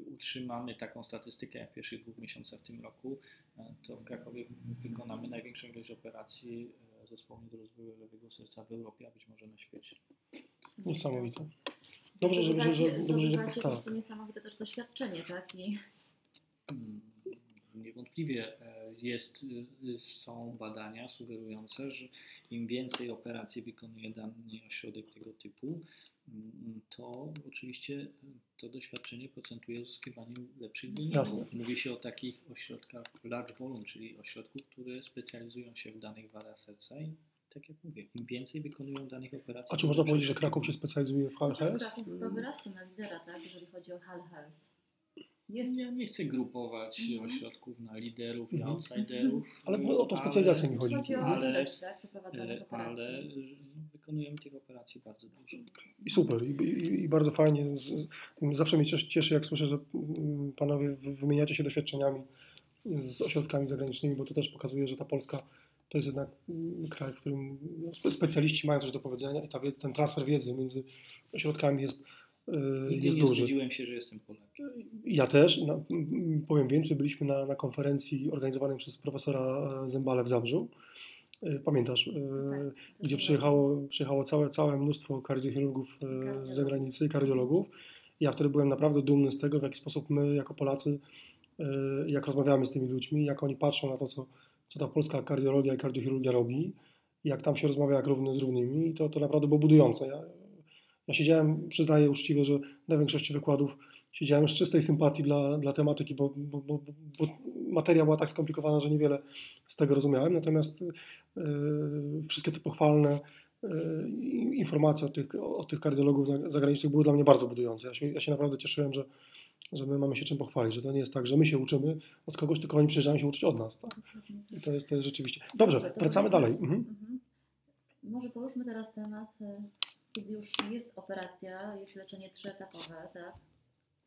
utrzymamy taką statystykę jak w pierwszych dwóch miesiącach w tym roku, e, to w Krakowie wykonamy największą ilość operacji e, zespołu niedorozwoju lewego serca w Europie, a być może na świecie. Niesamowite. Dobrze, że, że, że, dobrze, że tak. prostu niesamowite też doświadczenie, tak? I Mm, Niewątpliwie e, jest, y, są badania sugerujące, że im więcej operacji wykonuje dany ośrodek tego typu, to oczywiście to doświadczenie procentuje uzyskiwaniem lepszych wyników. Mówi się o takich ośrodkach large volume, czyli ośrodków, które specjalizują się w danych wadach serca i tak jak mówię, im więcej wykonują danych operacji. A czy można powiedzieć, że. Kraków się specjalizuje w chociaż HLHS? Kraków chyba wyrasta na lidera, tak? Jeżeli chodzi o Hal Health. Jest. Ja nie chcę grupować Mhm. ośrodków na liderów i Mhm. outsiderów. Ale o tą specjalizację mi chodzi. Chodzi o Ale- ilość tak, przeprowadzonych E, operacji. ale wykonujemy tych operacji bardzo dużo. I super, i, i, i bardzo fajnie. Zawsze mnie cieszy- jak słyszę, że mm, panowie wy- wymieniacie się doświadczeniami z ośrodkami zagranicznymi, bo to też pokazuje, że ta Polska to jest jednak mm, kraj, w którym no, spe- specjaliści mają coś do powiedzenia i ta, ten transfer wiedzy między ośrodkami jest, yy, Nigdy jest nie duży. wstydziłem się, że jestem Polakiem. Ja też, m, powiem więcej, byliśmy na, na konferencji organizowanej przez profesora e, Zembale w Zabrzu. E, Pamiętasz, e, Tak, gdzie przyjechało, przyjechało całe, całe mnóstwo kardiochirurgów e, z zagranicy i kardiologów. Ja wtedy byłem naprawdę dumny z tego, w jaki sposób my jako Polacy, jak rozmawiamy z tymi ludźmi, jak oni patrzą na to, co, co ta polska kardiologia i kardiochirurgia robi, jak tam się rozmawia jak równy z równymi i to, to naprawdę było budujące. Ja, ja siedziałem, przyznaję uczciwie, że na większości wykładów siedziałem z czystej sympatii dla, dla tematyki, bo, bo, bo, bo materia była tak skomplikowana, że niewiele z tego rozumiałem. Natomiast e, wszystkie te pochwalne i- informacje od tych, od tych kardiologów za- zagranicznych były dla mnie bardzo budujące. Ja się, ja się naprawdę cieszyłem, że, że my mamy się czym pochwalić, że to nie jest tak, że my się uczymy od kogoś, tylko oni przyjeżdżają się uczyć od nas. Tak? I to jest, to jest rzeczywiście. Dobrze, Dobrze, to wracamy wracamy. dalej. Mhm. Mhm. Może poruszmy teraz temat, e, kiedy już jest operacja, jest leczenie trzyetapowe, tak?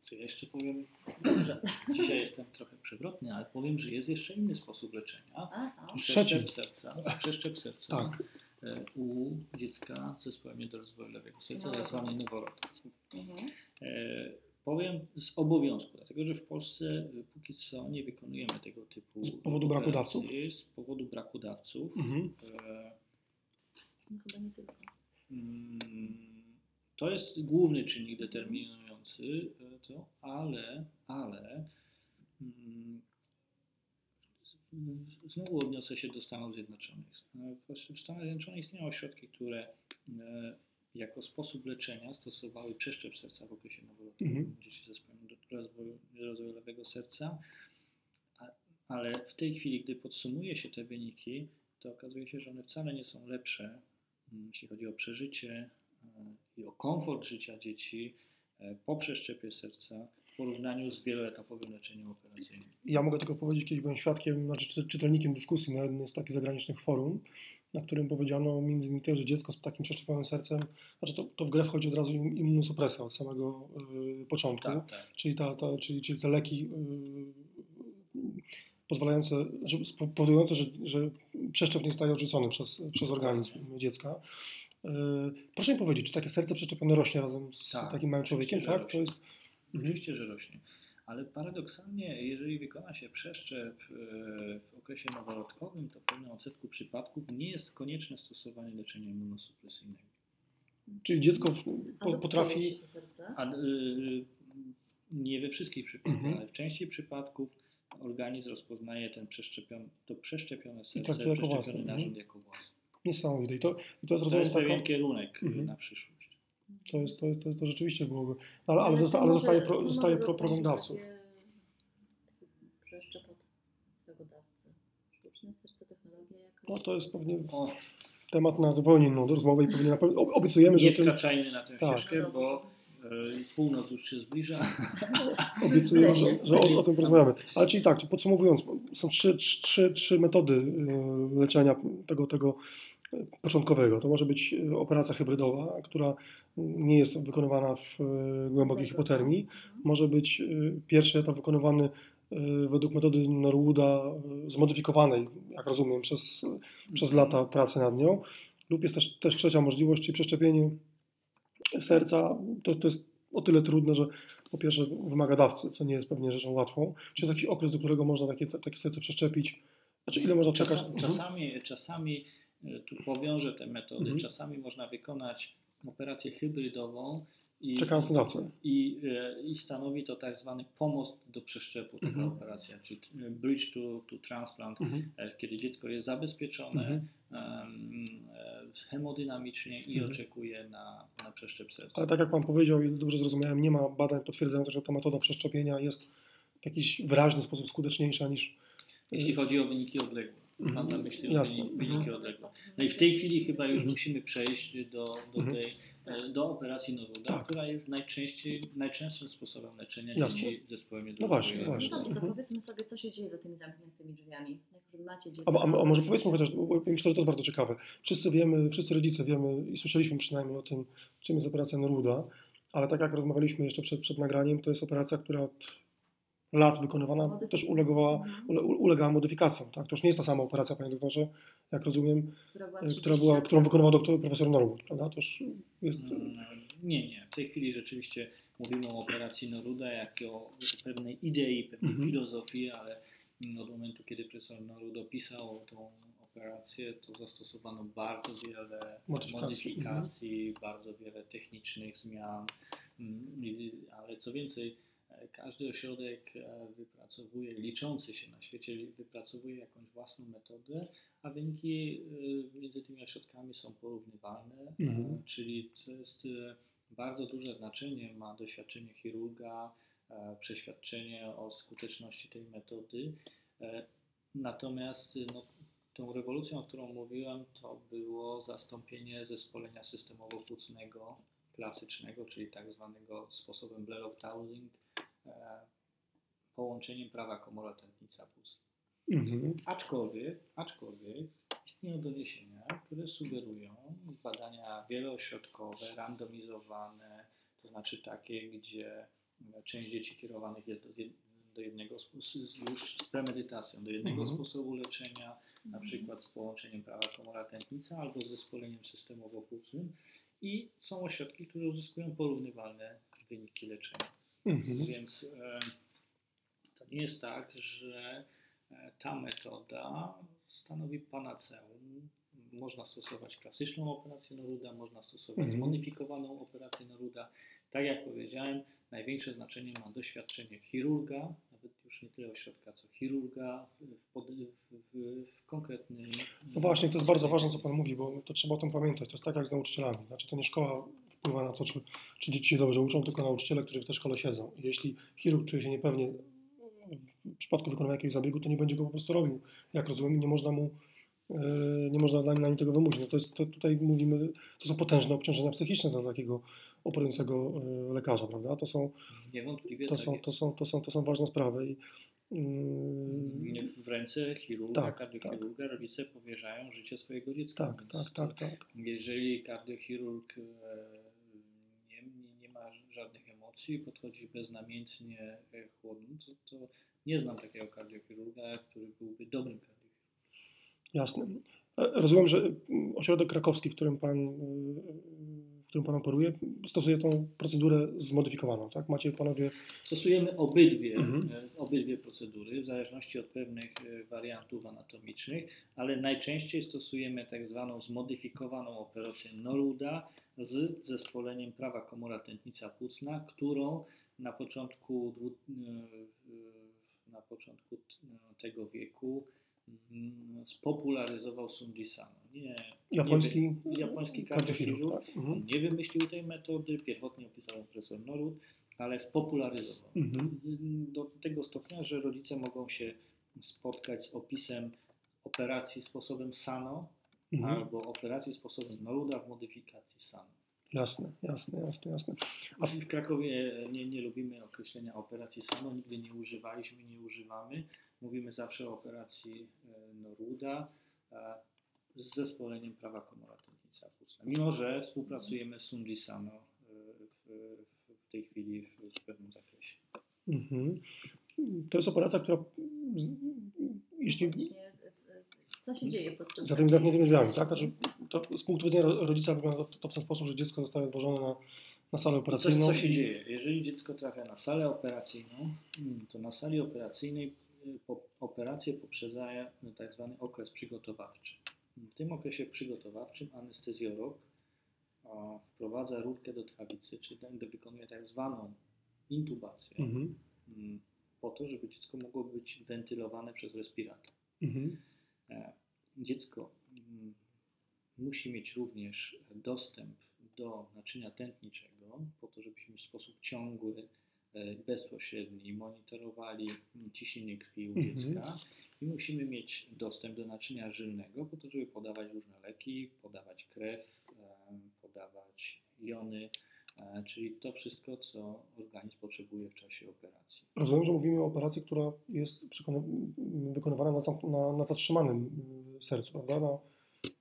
Czy jeszcze powiem, że dzisiaj jestem trochę przewrotny, ale powiem, że jest jeszcze inny sposób leczenia. Aha. Przeszczep serca, przeszczep serca Tak. e, u dziecka z zespołem niedorozwoju lewego serca, tak Noworodka. zwany noworodek. Mhm. E, Powiem z obowiązku, dlatego że w Polsce e, póki co nie wykonujemy tego typu Z powodu braku dawców? Z powodu braku dawców. Mhm. E, No chyba nie tylko. Mm, To jest główny czynnik determinujący e, to, ale, ale mm, znowu odniosę się do Stanów Zjednoczonych. E, W Stanach Zjednoczonych istnieją ośrodki, które e, jako sposób leczenia stosowały przeszczep serca w okresie noworodkowym Mhm. dzieci z zespołem rozwoju, rozwoju lewego serca, ale w tej chwili, gdy podsumuje się te wyniki, to okazuje się, że one wcale nie są lepsze, mm, jeśli chodzi o przeżycie i o komfort życia dzieci po przeszczepie serca w porównaniu z wieloetapowym leczeniem operacyjnym. Ja mogę tylko powiedzieć, kiedyś byłem świadkiem, znaczy czy- czytelnikiem dyskusji na jednym z takich zagranicznych forum, na którym powiedziano między innymi że dziecko z takim przeszczepionym sercem, znaczy to, to w grę wchodzi od razu im- immunosupresja od samego y, początku, Tak, tak. czyli, ta, ta, czyli, czyli te leki y, pozwalające, znaczy powodujące, że, że przeszczep nie zostaje odrzucony przez, przez organizm dziecka. Y, Proszę mi powiedzieć, czy takie serce przeszczepione rośnie razem z Tak, takim małym człowiekiem? Tak, to rośnie. jest. Mhm. Oczywiście, że rośnie. Ale paradoksalnie, jeżeli wykona się przeszczep e, w okresie noworodkowym, to w pewnym odsetku przypadków nie jest konieczne stosowanie leczenia immunosupresyjnego. Czyli dziecko po, potrafi. to serce? A y, nie we wszystkich przypadkach, Mhm. ale w części przypadków organizm rozpoznaje ten przeszczepiony, to przeszczepione serce, traktuje jako przeszczepiony własne, narząd mhm. jako własny. Niesamowite. I to, i to jest To jest pewien kierunek y, Mhm. na przyszłość. to, jest, to, to, to rzeczywiście byłoby. Ale, ale, co zosta, ale może- zostaje, pro, zostaje pro, zastąpić problem dawców. takie- taki Przeszczep od swego dawcy. Sztuczne serce, technologia. No to jest pewnie O, temat na zupełnie inną rozmowę i pewnie na pewno ob- obiecujemy, że nie tym, wkraczajmy na tę Tak. ścieżkę, bo y, północ już się zbliża. obiecujemy, że, że o, o tym porozmawiamy. Ale czyli tak, podsumowując, są trzy, trzy, trzy metody y, leczenia tego, tego początkowego. To może być y, operacja hybrydowa, która nie jest wykonywana w y, głębokiej hipotermii. Mhm. może być y, pierwszy etap wykonywany według metody Norwooda zmodyfikowanej, jak rozumiem, przez, przez lata pracy nad nią. Lub jest też, też trzecia możliwość, czyli przeszczepienie serca. To, to jest o tyle trudne, że po pierwsze wymaga dawcy, co nie jest pewnie rzeczą łatwą. Czy jest jakiś okres, do którego można takie, takie serce przeszczepić? Znaczy ile można czekać? Czasa, czasami, czasami e, tu powiążę te metody, Mhm. czasami można wykonać operację hybrydową i, Czekając na dawcę. i, e, i stanowi to tak zwany pomost do przeszczepu, taka Mhm. operacja, czyli t- bridge to, to transplant, Mhm. e, kiedy dziecko jest zabezpieczone Mhm. em, e, hemodynamicznie i Mhm. oczekuje na, na przeszczep serca. Ale tak jak Pan powiedział i dobrze zrozumiałem, nie ma badań potwierdzających, że ta metoda przeszczepienia jest w jakiś wyraźny sposób skuteczniejsza niż... Jeśli chodzi o wyniki odległe. Mam na Mhm. myśli Jasne. wyni- wyniki Mhm. odległe. No i w tej chwili chyba już Mhm. musimy przejść do, do, Mhm. tej, e, do operacji Noruda, Tak. która jest najczęściej, najczęstszym sposobem leczenia Jasne. dzieci z zespołem No niedorozwojowym. właśnie, No właśnie. dobrze, to Mhm. powiedzmy sobie, co się dzieje za tymi zamkniętymi drzwiami. Jak już macie A, dziecko. a, a może powiedzmy chociaż, bo myślę, że to jest bardzo ciekawe. Wszyscy wiemy, wszyscy rodzice wiemy i słyszeliśmy przynajmniej o tym, czym jest operacja Neruda, ale tak jak rozmawialiśmy jeszcze przed, przed nagraniem, to jest operacja, która od lat wykonywana też uległa, Mhm. ule, ulegała modyfikacjom. Tak? To już nie jest ta sama operacja, panie doktorze, jak rozumiem, która była, e, która 30 była, lat którą wykonywał doktor, profesor Norwood, prawda? To już jest... Mm, Nie, nie. W tej chwili rzeczywiście mówimy o operacji Noruda jako o pewnej idei, pewnej Mhm. filozofii, ale od momentu, kiedy profesor Norud opisał tą operację, to zastosowano bardzo wiele Modyfikacji. modyfikacji, bardzo wiele technicznych zmian, Mm, ale co więcej, każdy ośrodek e, wypracowuje, liczący się na świecie, wypracowuje jakąś własną metodę, a wyniki e, między tymi ośrodkami są porównywalne, e, Mhm. czyli to jest bardzo duże znaczenie ma doświadczenie chirurga, przeświadczenie o skuteczności tej metody. Natomiast no, tą rewolucją, o którą mówiłem, to było zastąpienie zespolenia systemowo-płucnego klasycznego, czyli tak zwanego sposobem Blair of Dowsing, e, połączeniem prawa komora tętnica płuc. Mhm. Aczkolwiek, aczkolwiek istnieją doniesienia, które sugerują badania wielośrodkowe, randomizowane, to znaczy takie, gdzie część dzieci kierowanych jest do, do jednego już z premedytacją, do jednego Mhm. sposobu leczenia, na Mhm. przykład z połączeniem prawa komora tętnica albo z zespoleniem systemowo-płucnym i są ośrodki, które uzyskują porównywalne wyniki leczenia. Mhm. Więc e, to nie jest tak, że e, ta metoda stanowi panaceum. Można stosować klasyczną operację Noruda, można stosować Mhm. zmodyfikowaną operację Noruda. Tak jak powiedziałem, największe znaczenie ma doświadczenie chirurga, nawet już nie tyle ośrodka, co chirurga w, w, pod, w, w, w konkretnym. No właśnie, to jest bardzo ważne, co Pan mówi, bo to trzeba o tym pamiętać. To jest tak jak z nauczycielami. Znaczy, to nie szkoła wpływa na to, czy, czy dzieci się dobrze uczą, tylko nauczyciele, którzy w tej szkole siedzą. I jeśli chirurg czuje się niepewnie w przypadku wykonywania jakiegoś zabiegu, to nie będzie go po prostu robił. Jak rozumiem, nie można mu, e, nie można na nim tego wymusić. No to jest, to tutaj mówimy, to są potężne obciążenia psychiczne dla takiego operującego e, lekarza, prawda? To są, Niewątpliwie to tak są, to są, to są, to są ważne sprawy. I, Nie- W ręce chirurga, Tak, kardiochirurga rodzice powierzają życie swojego dziecka. tak, tak, tak, tak. Jeżeli kardiochirurg żadnych emocji, podchodzi beznamiętnie, e, chłodno, to, to nie znam takiego kardiochirurga, który byłby dobrym kardiochirurgiem. Jasne. E, Rozumiem, że mm, ośrodek krakowski, w którym Pan, w którym pan operuje, stosuje tą procedurę zmodyfikowaną, tak? Macie Panowie... Stosujemy obydwie, Mhm. e, obydwie procedury w zależności od pewnych e, wariantów anatomicznych, ale najczęściej stosujemy tak zwaną zmodyfikowaną operację Noruda z zespoleniem prawa komora tętnica płucna, którą na początku, e, na początku tego wieku spopularyzował Sunji Sano. Nie, Japoński, nie, japoński kardiochirurg, tak? Mhm. nie wymyślił tej metody, pierwotnie opisał profesor Norud, ale spopularyzował. Mhm. Do tego stopnia, że rodzice mogą się spotkać z opisem operacji sposobem Sano Mhm. albo operacji sposobem Noruda w modyfikacji Sano. Jasne, jasne, jasne, jasne. A w Krakowie nie, nie lubimy określenia operacji Sano, nigdy nie używaliśmy, nie używamy. Mówimy zawsze o operacji e, Noruda z zespoleniem prawa komora tętnica płucna. Mimo, że współpracujemy z Sunji Sano e, w, w, w tej chwili w, w pewnym zakresie. Mhm. To jest operacja, która, jeśli e, co się dzieje podczas za tymi zamkniętymi drzwiami, tak? Znaczy, to z punktu widzenia ro- rodzica wygląda to, to w ten sposób, że dziecko zostaje odwożone na, na salę Co, operacyjną. co się i- dzieje? Jeżeli dziecko trafia na salę operacyjną, to na sali operacyjnej operację poprzedza tak zwany okres przygotowawczy. W tym okresie przygotowawczym anestezjolog wprowadza rurkę do tchawicy, czyli wykonuje tak zwaną intubację, Mhm. mm, po to, żeby dziecko mogło być wentylowane przez respirator. Mhm. E, Dziecko mm, musi mieć również dostęp do naczynia tętniczego, po to, żebyśmy w sposób ciągły, bezpośredni monitorowali ciśnienie krwi u Mhm. dziecka i musimy mieć dostęp do naczynia żylnego, po to, żeby podawać różne leki, podawać krew, e, podawać jony, e, czyli to wszystko, co organizm potrzebuje w czasie operacji. Rozumiem, że mówimy o operacji, która jest wykonywana na, na, na zatrzymanym y, sercu, prawda? Na,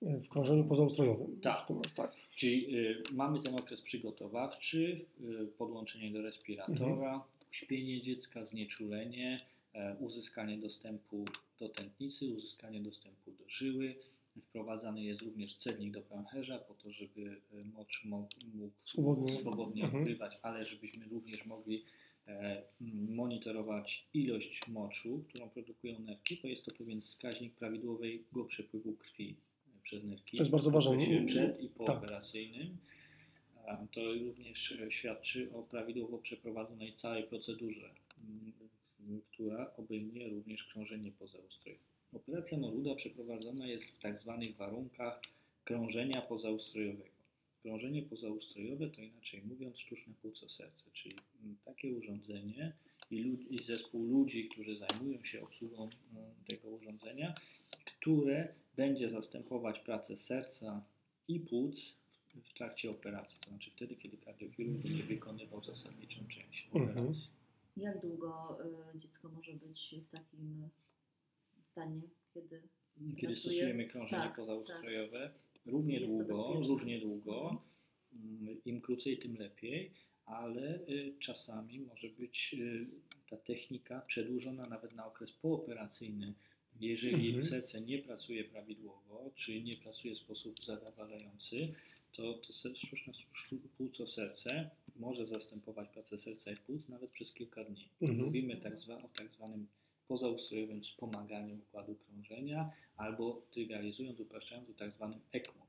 w krążeniu pozaustrojowym. Tak. Tak. Czyli y, mamy ten okres przygotowawczy, y, podłączenie do respiratora, uśpienie dziecka, znieczulenie, e, uzyskanie dostępu do tętnicy, uzyskanie dostępu do żyły. Wprowadzany jest również cewnik do pęcherza po to, żeby y, mocz mógł, mógł Swobodnie. swobodnie Mhm. odpływać, ale żebyśmy również mogli e, monitorować ilość moczu, którą produkują nerki, bo jest to pewien wskaźnik prawidłowego przepływu krwi e, przez nerki. To jest bardzo ważne. przed i Tak. pooperacyjnym. A To również świadczy o prawidłowo przeprowadzonej całej procedurze, m, m, która obejmuje również krążenie pozaustrojowe. Operacja Noruda przeprowadzona jest w tak zwanych warunkach krążenia pozaustrojowego. Krążenie pozaustrojowe to inaczej mówiąc sztuczne płuco serce, czyli mm, takie urządzenie i, lud- i zespół ludzi, którzy zajmują się obsługą mm, tego urządzenia, które będzie zastępować pracę serca i płuc w, trakcie operacji, to znaczy wtedy, kiedy kardiochirurg będzie wykonywał zasadniczą część Mhm. operacji. Jak długo y, dziecko może być w takim stanie, kiedy Kiedy Pracuje- stosujemy krążenie tak, pozaustrojowe, równie Jest długo, różnie długo, mm, im krócej, tym lepiej, ale y, czasami może być y, ta technika przedłużona nawet na okres pooperacyjny. Jeżeli Mhm. serce nie pracuje prawidłowo, czy nie pracuje w sposób zadowalający, to, to sztuczne sztu- płuco serce może zastępować pracę serca i płuc nawet przez kilka dni. Mhm. Mówimy tak zwa, o tak zwanym pozaustrojowym wspomaganiu układu krążenia albo trywializując, upraszczając o tak zwanym ECMO.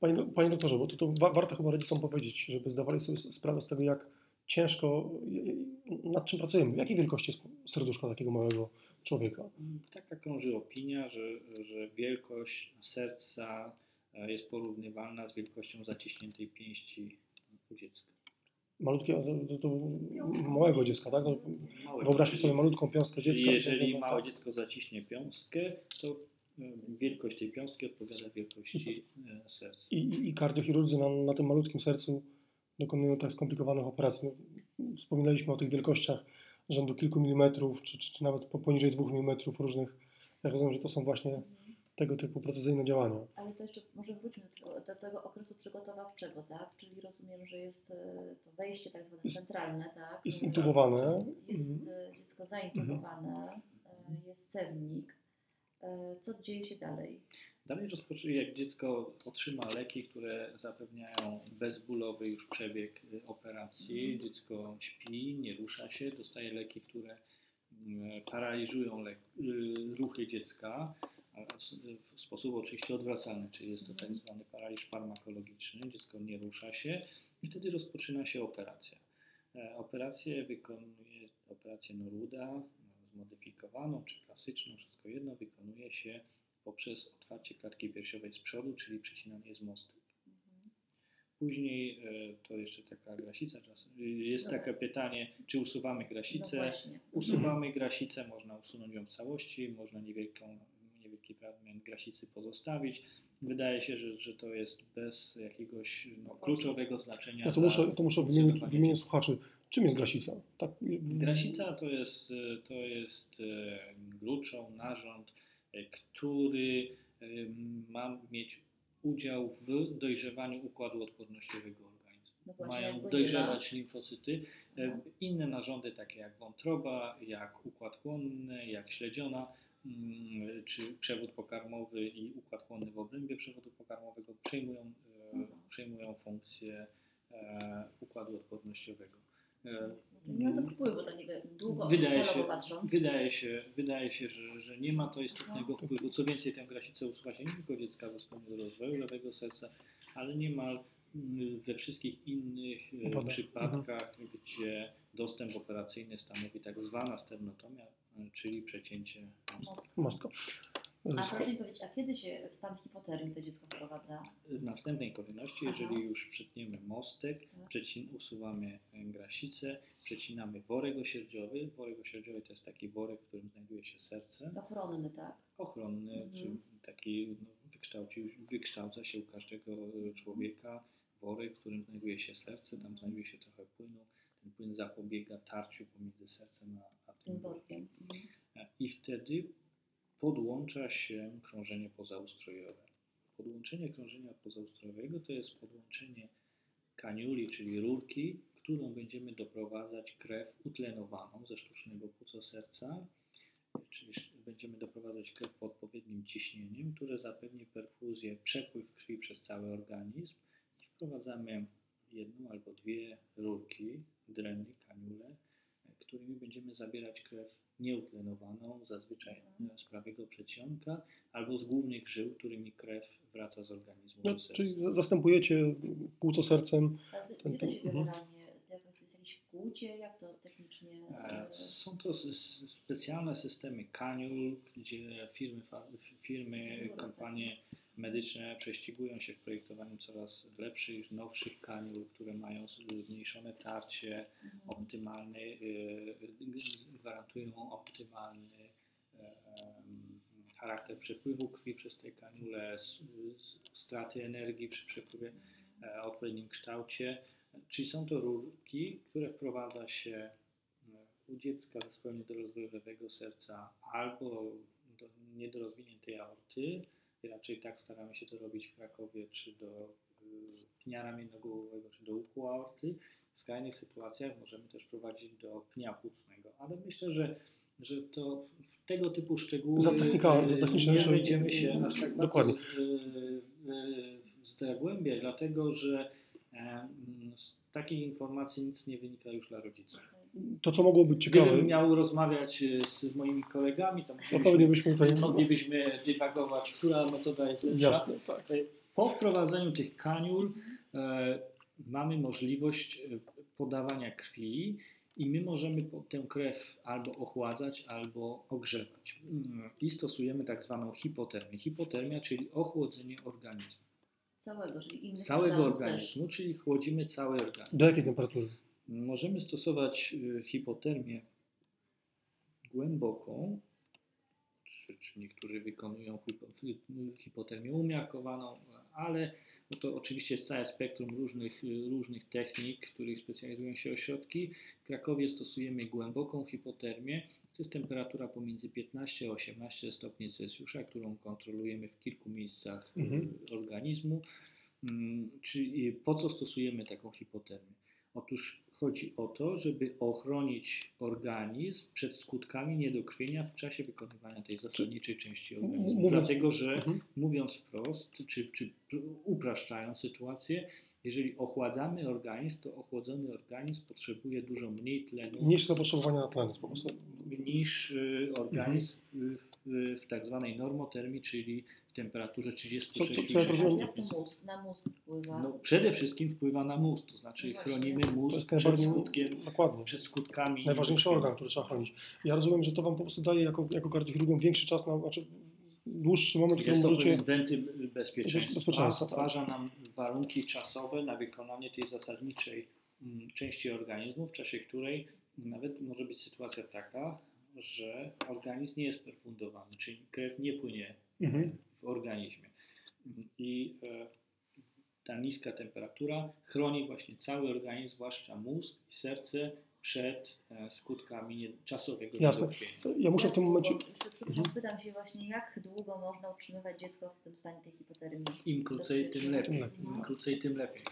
Panie, panie doktorze, bo to, to wa- warto chyba rodzicom powiedzieć, żeby zdawali sobie sprawę z tego, jak, ciężko, nad czym pracujemy? W jakiej wielkości jest serduszko takiego małego człowieka? Taka krąży opinia, że, że wielkość serca e, jest porównywalna z wielkością zaciśniętej pięści u dziecka. Malutkie, to, to, to małego dziecka, tak? No, wyobraźmy sobie malutką piąstkę czyli dziecka. Jeżeli to- małe tak. dziecko zaciśnie piąstkę, to e, wielkość tej piąstki odpowiada wielkości e, serca. I, i, i kardiochirurdzy na, na tym malutkim sercu dokonują tak skomplikowanych operacji. No, wspominaliśmy o tych wielkościach rzędu kilku milimetrów, czy, czy, czy nawet po- poniżej dwóch milimetrów różnych. Ja rozumiem, że to są właśnie tego typu precyzyjne działania. Ale to jeszcze może wróćmy do tego, do tego okresu przygotowawczego, tak? Czyli rozumiem, że jest e, to wejście tak zwane Jest- centralne, tak? Jest intubowane. Jest Mhm. e, dziecko zaintubowane, e, jest cewnik. Co dzieje się dalej? Dalej rozpocznie, jak dziecko otrzyma leki, które zapewniają bezbólowy już przebieg y, operacji, Mhm. dziecko śpi, nie rusza się, dostaje leki, które mm, paraliżują le- y, ruchy dziecka w sposób oczywiście odwracalny, czyli jest to tak Mhm. zwany paraliż farmakologiczny, dziecko nie rusza się i wtedy rozpoczyna się operacja. E, Operację wykonuje, operację Noruda, no, zmodyfikowaną czy klasyczną, wszystko jedno, wykonuje się poprzez otwarcie klatki piersiowej z przodu, czyli przecinanie z mostek. Mhm. Później e, to jeszcze taka grasica, y, jest Dobra. takie pytanie, czy usuwamy No grasicę. właśnie. Usuwamy grasicę, można usunąć ją w całości, można niewielką, niewielki fragment grasicy pozostawić. Wydaje się, że, że to jest bez jakiegoś no, kluczowego znaczenia. Ja to muszę, to muszę wymienić, słuchaczy. Czym jest grasica? Tak, Grasica to jest, to jest e, gluczą, narząd, który e, ma mieć udział w dojrzewaniu układu odpornościowego organizmu. No Mają dojrzewać limfocyty. E, No. Inne narządy, takie jak wątroba, jak układ chłonny, jak śledziona, mm, czy przewód pokarmowy i układ chłonny w obrębie przewodu pokarmowego przejmują, e, Mhm. przejmują funkcję e, układu odpornościowego. Nie ma to wpływu takiego długo Wydaje się, patrząc. wydaje się, wydaje się że, że nie ma to istotnego Aha. wpływu. Co więcej, tę grasicę usuwa się nie tylko dziecka zespołu rozwoju lewego serca, ale niemal mm, we wszystkich innych e, przypadkach, gdzie dostęp operacyjny stanowi tak zwana sternotomia, e, czyli przecięcie. Mostka. A proszę mi powiedzieć, a kiedy się w stan hipotermii to dziecko wprowadza? W następnej kolejności, Aha. jeżeli już przytniemy mostek, Tak. przecin, usuwamy e, grasicę, przecinamy worek osierdziowy. Worek osierdziowy to jest taki worek, w którym znajduje się serce. Ochronny, tak? ochronny, Mhm. czy taki no, wykształca się u każdego e, człowieka worek, w którym znajduje się serce, tam znajduje się trochę płynu. Ten płyn zapobiega tarciu pomiędzy sercem a, a tym Tym workiem. workiem. Mhm. E, I wtedy podłącza się krążenie pozaustrojowe. Podłączenie krążenia pozaustrojowego to jest podłączenie kaniuli, czyli rurki, którą będziemy doprowadzać krew utlenowaną ze sztucznego płuca serca, czyli będziemy doprowadzać krew pod odpowiednim ciśnieniem, które zapewni perfuzję, przepływ krwi przez cały organizm i wprowadzamy jedną albo dwie rurki, dreny, kaniule, którymi będziemy zabierać krew nieutlenowaną, zazwyczaj Mhm. z prawego przedsionka, albo z głównych żył, którymi krew wraca z organizmu No, do serca. czyli za- zastępujecie płuco sercem. Ale to- Ten- gdzie to się ten- mhm. generalnie, wkłucie, jak to technicznie... E, e, Są to specjalne systemy kaniul, gdzie firmy, firmy Dobra, kompanie medyczne prześcigują się w projektowaniu coraz lepszych, nowszych kaniul, które mają zmniejszone tarcie, mhm. optymalny, y, gwarantują optymalny e, charakter przepływu krwi przez te kaniule, straty energii przy przepływie e, o odpowiednim kształcie. Czyli są to rurki, które wprowadza się e, u dziecka ze zespołem niedorozwojowego serca albo do niedorozwiniętej aorty. I raczej tak staramy się to robić w Krakowie, czy do y, pnia ramiennogłowowego, czy do łuku aorty. W skrajnych sytuacjach możemy też prowadzić do pnia płucnego, ale myślę, że, że to w tego typu szczegóły Za technika- za y, techniczne nie będziemy się aż tak Dokładnie. bardzo zagłębiać, dlatego że e, z takich informacji nic nie wynika już dla rodziców. To, co mogło być ciekawe, Gdybym miał rozmawiać y, z moimi kolegami, to to moglibyśmy, byśmy tutaj... moglibyśmy dywagować, która metoda jest lepsza. Jasne, tak. Po wprowadzeniu tych kaniul e, mamy możliwość podawania krwi i my możemy tę krew albo ochładzać, albo ogrzewać. Mm, I stosujemy tak zwaną hipotermię. Hipotermia, czyli ochłodzenie organizmu. Całego, czyli innych Całego organizmu, czyli chłodzimy cały organizm. Do jakiej temperatury? Możemy stosować y, hipotermię głęboką, czy, czy niektórzy wykonują hi- hipotermię umiarkowaną, ale no to oczywiście jest całe spektrum różnych, y, różnych technik, w których specjalizują się ośrodki. W Krakowie stosujemy głęboką hipotermię. To jest temperatura pomiędzy 15 a 18 stopni Celsjusza, którą kontrolujemy w kilku miejscach y, Mhm. organizmu. Mm, Czyli po co stosujemy taką hipotermię? Otóż chodzi o to, żeby ochronić organizm przed skutkami niedokrwienia w czasie wykonywania tej zasadniczej części organizmu. Dlatego, że Mhm. mówiąc wprost, czy, czy upraszczając sytuację, jeżeli ochładzamy organizm, to ochłodzony organizm potrzebuje dużo mniej tlenu Mniejsze zapotrzebowanie na tlen po prostu. niż y, organizm Mhm. w, w, tak zwanej normotermii, czyli w temperaturze Co- co- 36 co rozumiem- Jak to mózg, na mózg wpływa? no, przede wszystkim wpływa na mózg, to znaczy No chronimy mózg przed, skutkiem, dokładnie. przed skutkami. Najważniejszy organ, który trzeba chronić. Ja rozumiem, że to Wam po prostu daje jako, jako kardiochirurgom większy czas na, znaczy dłuższy moment, w którym Jest to możecie... wentyl bezpieczeństwa. Bezpieczeństwa, tak. Stwarza nam warunki czasowe na wykonanie tej zasadniczej mm, części organizmu, w czasie której nawet może być sytuacja taka, że organizm nie jest perfundowany, czyli krew nie płynie Mhm. w organizmie. I e, ta niska temperatura chroni właśnie cały organizm, zwłaszcza mózg i serce przed e, skutkami nie, czasowego Jasne. Ja muszę w tym momencie... Jeszcze przepraszam, Mhm. pytam się właśnie, jak długo można utrzymywać dziecko w tym stanie tej hipotermii? Im krócej, tym lepiej. Im no. krócej, tym lepiej.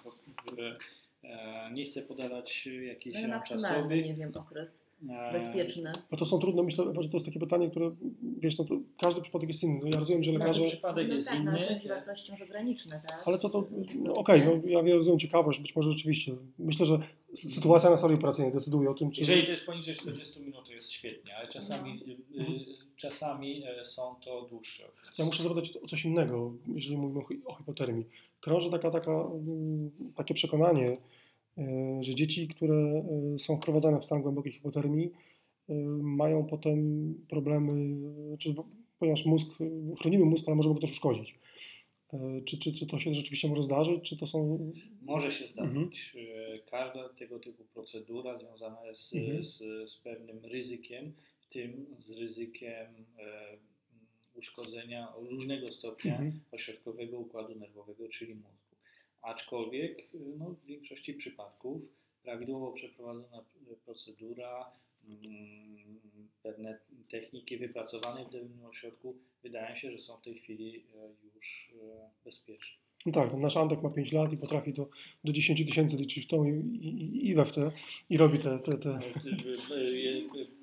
E, nie chcę podawać jakichś No, ram czasowych. nie wiem, okres e, bezpieczny. Bo to są trudne, myślę, że to jest takie pytanie, które, wiesz, no to każdy przypadek jest inny. No ja rozumiem, że Każdy lekarze... przypadek no jest tak, no, inny. jakieś wartości może graniczne, tak? Ale to, to no, okej, no ja wiem, rozumiem ciekawość, być może rzeczywiście. Myślę, że sytuacja na sali operacyjnej decyduje o tym, czy... Jeżeli to jest poniżej 40 minut, to jest świetnie, ale czasami, No. y, y, czasami e, są to dłuższe okresy. Ja muszę zapytać o coś innego, jeżeli mówimy o, hi- o hipotermii. Krąży taka, taka, mm, takie przekonanie, e, że dzieci, które e, są wprowadzane w stan głębokiej hipotermii, mają potem problemy, czy, ponieważ mózg, chronimy mózg, ale możemy go też uszkodzić. E, Czy, czy, czy to się rzeczywiście może zdarzyć, czy to są... Może się zdarzyć. Mhm. E, Każda tego typu procedura związana jest Mhm. z, z pewnym ryzykiem, w tym z ryzykiem e, uszkodzenia różnego stopnia Mhm. ośrodkowego układu nerwowego, czyli mózgu. Aczkolwiek e, no, w większości przypadków prawidłowo przeprowadzona procedura, pewne techniki wypracowane w danym ośrodku wydaje się, że są w tej chwili e, już e, bezpieczne. No tak, nasz Antek ma 5 lat i potrafi do, do 10 tysięcy liczyć w tą i, i, i we w te i robi te... te, te.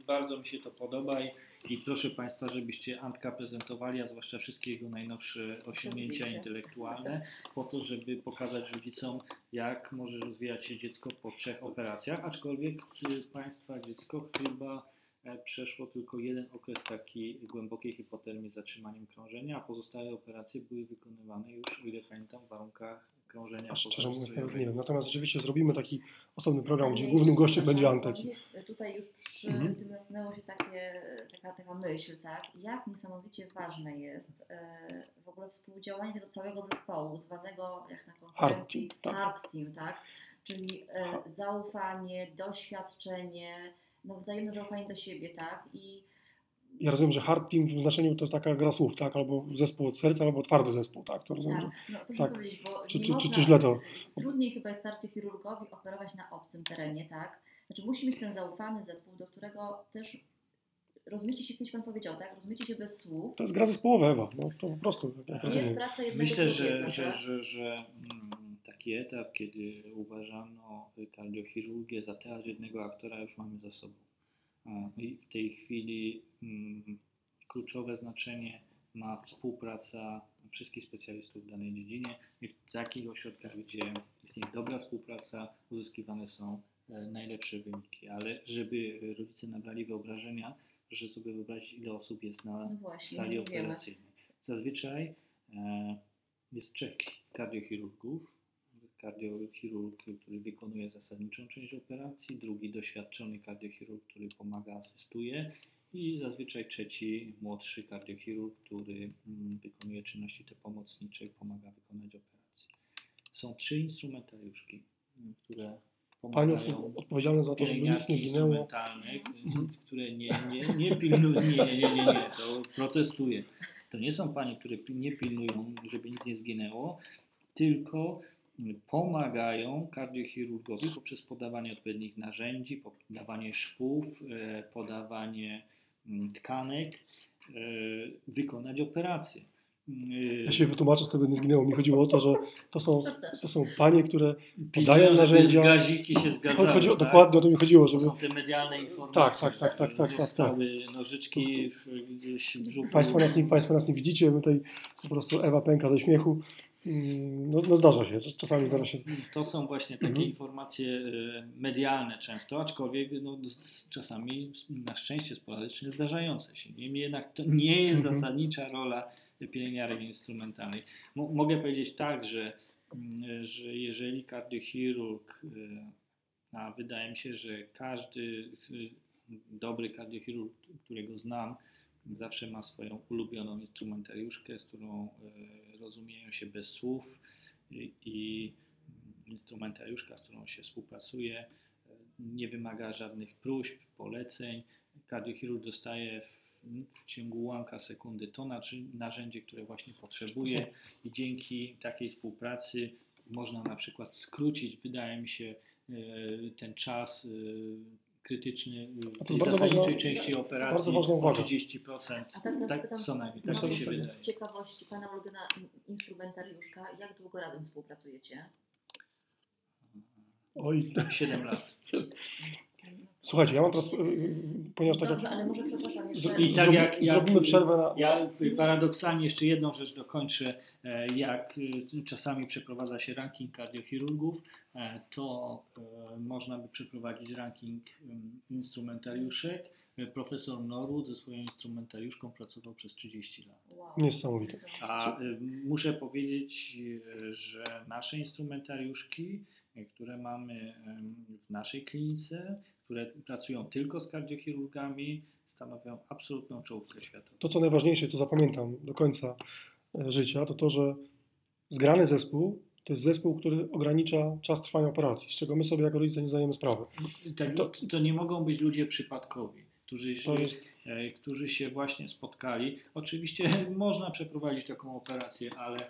Bardzo mi się to podoba i, i proszę Państwa, żebyście Antka prezentowali, a zwłaszcza wszystkie jego najnowsze osiągnięcia intelektualne, po to, żeby pokazać rodzicom, jak może rozwijać się dziecko po trzech operacjach, aczkolwiek Państwa dziecko chyba e, przeszło tylko jeden okres takiej głębokiej hipotermii z zatrzymaniem krążenia, a pozostałe operacje były wykonywane już, o ile pamiętam, w warunkach krążenia A szczerze mówiąc, nawet nie wiem. Natomiast rzeczywiście zrobimy taki osobny program, gdzie głównym gościem będzie Antek. Tutaj już przy Mhm. tym nasunęło się takie, taka, taka myśl, tak? Jak niesamowicie ważne jest e, w ogóle współdziałanie tego całego zespołu, zwanego jak na konferencji Hard team, tak. hard team, tak? Czyli e, zaufanie, doświadczenie, no wzajemne zaufanie do siebie, tak? I Ja rozumiem, że hard team w znaczeniu to jest taka gra słów, tak? Albo zespół od serca, albo twardy zespół, tak? To rozumiem. tak, no proszę tak. powiedzieć, bo Czy, czy, czy, można, czy źle to? Trudniej chyba jest kardiochirurgowi operować na obcym terenie, tak? Znaczy musi mieć ten zaufany zespół, do którego też rozumiecie się, kiedyś Pan powiedział, tak? Rozumiecie się bez słów. To jest gra zespołowa, Ewa. No, to po prostu, To jest rozumiem. praca jednego Myślę, że, że, tak? że, że mm, taki etap, kiedy uważano kardiochirurgię za teatr jednego aktora, już mamy za sobą. I w tej chwili mm, kluczowe znaczenie ma współpraca wszystkich specjalistów w danej dziedzinie i w takich ośrodkach, gdzie istnieje dobra współpraca, uzyskiwane są e, najlepsze wyniki. Ale żeby rodzice nabrali wyobrażenia, proszę sobie wyobrazić, ile osób jest na No właśnie, sali operacyjnej. Zazwyczaj e, jest trzech kardiochirurgów, kardiochirurg, który wykonuje zasadniczą część operacji, drugi doświadczony kardiochirurg, który pomaga, asystuje i zazwyczaj trzeci młodszy kardiochirurg, który mm, wykonuje czynności te pomocnicze i pomaga wykonać operację. Są trzy instrumentariuszki, mm, które Panią pomagają odpowiedzialne za to, żeby nic nie zginęło. które nie, nie, nie pilnują, nie, nie, nie, nie, to protestuję. To nie są panie, które nie pilnują, żeby nic nie zginęło, tylko pomagają kardiochirurgowi poprzez podawanie odpowiednich narzędzi, podawanie szwów, e, podawanie mm, tkanek, e, wykonać operację. E, Ja się wytłumaczę, z tego nie zginęło. Mi chodziło o to, że to są, to są panie, które podają narzędzia. Gaziki się zgadzały. Chodzi, tak? dokładnie o to mi chodziło, To żeby są te medialne informacje. Tak, tak, tak, tak, tak, tak, Zostały nożyczki w, gdzieś w brzuchu. Państwo nas, nie, Państwo nas nie widzicie, my tutaj po prostu Ewa pęka ze śmiechu. No, no zdarza się, czasami zdarza się. To są właśnie takie Mhm. informacje e, medialne często, aczkolwiek no, czasami na szczęście sporadycznie zdarzające się. Niemniej jednak to nie jest Mhm. zasadnicza rola pielęgniarek instrumentalnej. Mo- mogę powiedzieć tak, że, mm, że jeżeli kardiochirurg, e, a wydaje mi się, że każdy e, dobry kardiochirurg, którego znam, zawsze ma swoją ulubioną instrumentariuszkę, z którą rozumieją się bez słów i, instrumentariuszka, z którą się współpracuje, e, nie wymaga żadnych próśb, poleceń. Kardiochirurg dostaje w, w ciągu ułamka sekundy to narzędzie, które właśnie potrzebuje i dzięki takiej współpracy można na przykład skrócić, wydaje mi się, e, ten czas e, krytyczny w bardzo zasadniczej części operacji o uwaga. 30%. A tak Tak, co najmniej, z, tak mi się wydaje. z ciekawości, Pana ulubiona in- instrumentariuszka, jak długo razem współpracujecie? Oj, 7 lat. słuchajcie, ja mam teraz, y, y, ponieważ tak Dobrze, jak ale może przepraszam jeszcze... I tak jak- jak- zrobimy przerwę na... Ja paradoksalnie jeszcze jedną rzecz dokończę. E, Jak y, czasami przeprowadza się ranking kardiochirurgów, e, to e, można by przeprowadzić ranking instrumentariuszek. Profesor Norwood ze swoją instrumentariuszką pracował przez 30 lat. Wow. Niesamowite. A muszę powiedzieć, że nasze instrumentariuszki, które mamy w naszej klinice, które pracują tylko z kardiochirurgami, stanowią absolutną czołówkę światową. To, co najważniejsze, to zapamiętam do końca e, życia, to to, że zgrany zespół to jest zespół, który ogranicza czas trwania operacji, z czego my sobie jako rodzice nie zdajemy sprawy. Tak, To- to, nie mogą być ludzie przypadkowi, którzy, jest, e, którzy się właśnie spotkali. Oczywiście można przeprowadzić taką operację, ale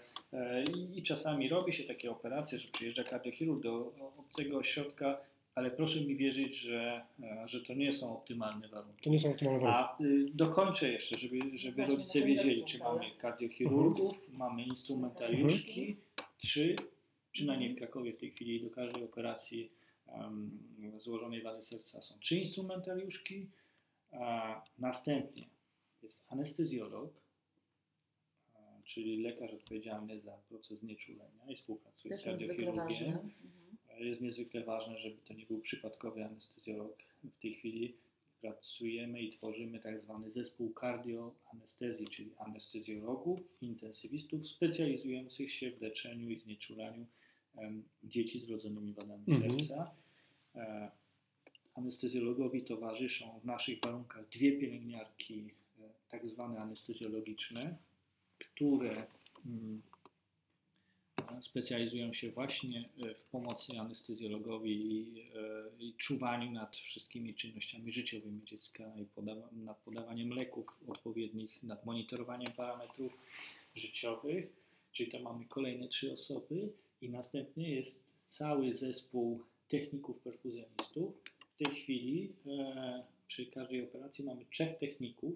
i, i czasami robi się takie operacje, że przyjeżdża kardiochirurg do obcego ośrodka, ale proszę mi wierzyć, że, e, że to nie są optymalne warunki. to nie są optymalne warunki. A y, dokończę jeszcze, żeby, żeby Właśnie, rodzice wiedzieli, czy mamy kardiochirurgów, mamy instrumentariuszki, trzy, przynajmniej w Krakowie w tej chwili do każdej operacji em, złożonej wady serca są trzy instrumentariuszki. A następnie jest anestezjolog, e, czyli lekarz odpowiedzialny za proces nieczulenia i współpracuje z Też niezwykle kardiochirurgiem. Mhm. Jest niezwykle ważne, żeby to nie był przypadkowy anestezjolog. W tej chwili pracujemy i tworzymy tak zwany zespół kardioanestezji, czyli anestezjologów, intensywistów specjalizujących się w leczeniu i znieczulaniu em, dzieci z wrodzonymi wadami Mhm. serca. E, Anestezjologowi towarzyszą w naszych warunkach dwie pielęgniarki, e, tak zwane anestezjologiczne, które mm, specjalizują się właśnie e, w pomocy anestezjologowi i, e, i czuwaniu nad wszystkimi czynnościami życiowymi dziecka i podawa- nad podawaniem leków odpowiednich, nad monitorowaniem parametrów życiowych. Czyli to mamy kolejne trzy osoby i następnie jest cały zespół techników perfuzjonistów. W tej chwili e, przy każdej operacji mamy trzech techników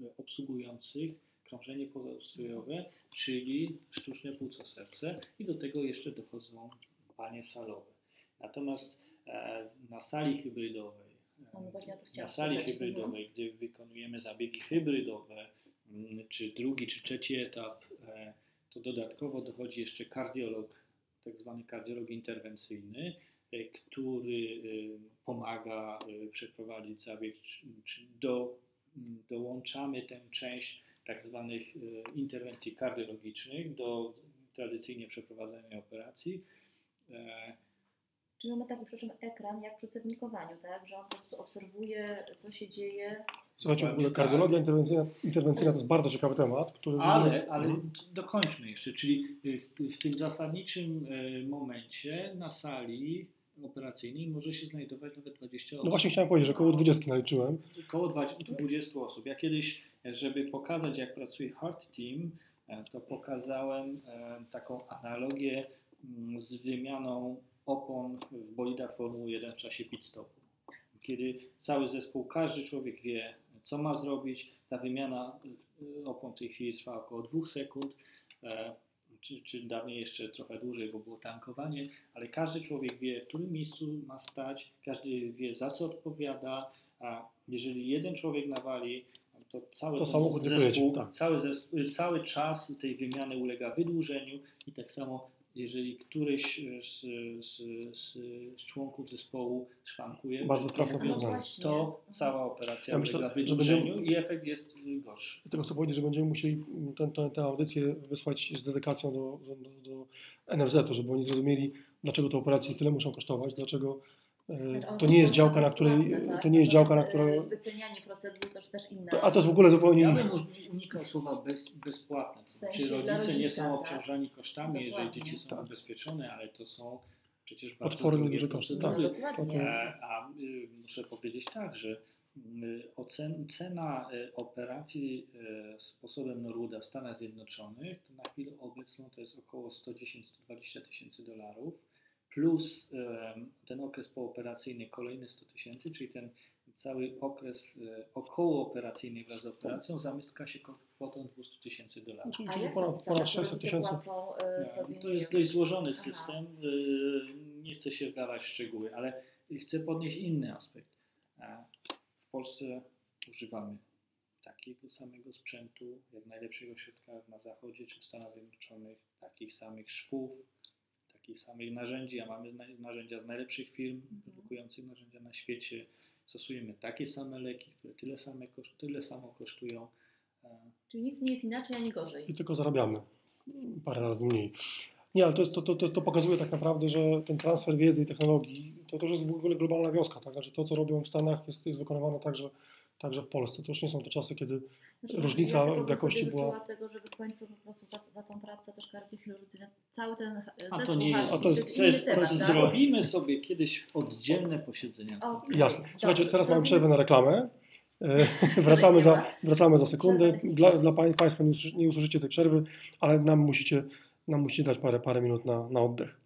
e, obsługujących krążenie pozaustrojowe, czyli sztuczne płuco serce i do tego jeszcze dochodzą panie salowe. Natomiast e, na sali hybrydowej, e, na sali hybrydowej, gdy wykonujemy zabiegi hybrydowe, mm, czy drugi, czy trzeci etap, e, to dodatkowo dochodzi jeszcze kardiolog, tak zwany kardiolog interwencyjny, który pomaga przeprowadzić zabieg, czy, do, m, dołączamy tę część tak zwanych e, interwencji kardiologicznych do tradycyjnie przeprowadzanej operacji E, Czyli on ma taki, przepraszam, ekran jak przy cewnikowaniu, tak? Że on po prostu obserwuje, co się dzieje. Słuchajcie, w ogóle tak. kardiologia interwencyjna, interwencyjna to jest bardzo ciekawy temat, który... Ale, ale Mhm. dokończmy jeszcze, czyli w, w tym zasadniczym y, momencie na sali operacyjnej może się znajdować nawet 20 osób. No właśnie chciałem powiedzieć, że około 20 naliczyłem. Około 20 20 osób. Ja kiedyś, żeby pokazać jak pracuje Heart Team, e, to pokazałem e, taką analogię mm, z wymianą opon w bolidach Formuły 1 w czasie pit stopu. Kiedy cały zespół, każdy człowiek wie, co ma zrobić, ta wymiana e, opon w tej chwili trwa około 2 sekund, czy, czy dawniej jeszcze trochę dłużej, bo było tankowanie, ale każdy człowiek wie, w którym miejscu ma stać, każdy wie, za co odpowiada, a jeżeli jeden człowiek nawali, to cały To samochód zespół, tak. cały, zespół, cały czas tej wymiany ulega wydłużeniu i tak samo jeżeli któryś z, z, z, z członków zespołu szwankuje, Bardzo to trafne to cała operacja Ja myślę, wydłużeniu będziemy- i efekt jest gorszy. Tylko chcę powiedzieć, że będziemy musieli tę tę- tę audycję wysłać z dedykacją do, do, do NFZ-u, żeby oni zrozumieli, dlaczego te operacje tyle muszą kosztować, dlaczego to nie jest działka, na której, to nie jest działka, na której, Wycenianie procedur to też inna. to, a to jest w ogóle zupełnie Ja inne. bym už- unikał słowa bez, bezpłatne. W sensie znaczy dla rodzice nie są tak? obciążani kosztami, jeżeli Dokładnie. dzieci są Tak. ubezpieczone, ale to są przecież bardzo duże koszty, procedury. tak. No, E, A y, muszę powiedzieć tak, że y, ocen, cena y, operacji sposobem Norwooda w Stanach Zjednoczonych to na chwilę obecną to jest około 110-120 tysięcy dolarów plus ten okres pooperacyjny kolejne 100 tysięcy, czyli ten cały okres y, okołooperacyjny wraz z operacją zamyka się kwotą 200 tysięcy dolarów. Czyli, A czyli ponad, to ponad jest 600 rodzice tysięcy. e, To jest dość złożony Aha. system. y, Nie chcę się wdawać w szczegóły, ale chcę podnieść inny aspekt. E, W Polsce używamy takiego samego sprzętu, jak najlepszego środka na zachodzie czy w Stanach Zjednoczonych, takich samych szwów, takich samych narzędzi, a mamy na- narzędzia z najlepszych firm produkujących narzędzia na świecie. Stosujemy takie same leki, które tyle, same koszt, tyle samo kosztują. E, Czyli nic nie jest inaczej ani gorzej. I tylko zarabiamy parę razy mniej. Nie, ale to, jest, to, to, to, pokazuje tak naprawdę, że ten transfer wiedzy i technologii to też jest w ogóle globalna wioska. Tak? Znaczy to, co robią w Stanach, jest, jest wykonywane także, także w Polsce. To już nie są te czasy, kiedy różnica ja jakości sobie była- tego, żeby w końcu po prostu za, za tą pracę też kardiochirurgcy, cały ten e, A zespół to nie jest. A to jest- to jest temat, tak? zrobimy sobie kiedyś oddzielne posiedzenie. O, Jasne. Słuchajcie, Dobrze, teraz mamy przerwę na reklamę. E, wracamy, za, wracamy za sekundę. Dla, dla pań, Państwa nie usłyszycie tej przerwy, ale nam musicie, nam musicie dać parę, parę minut na, na oddech.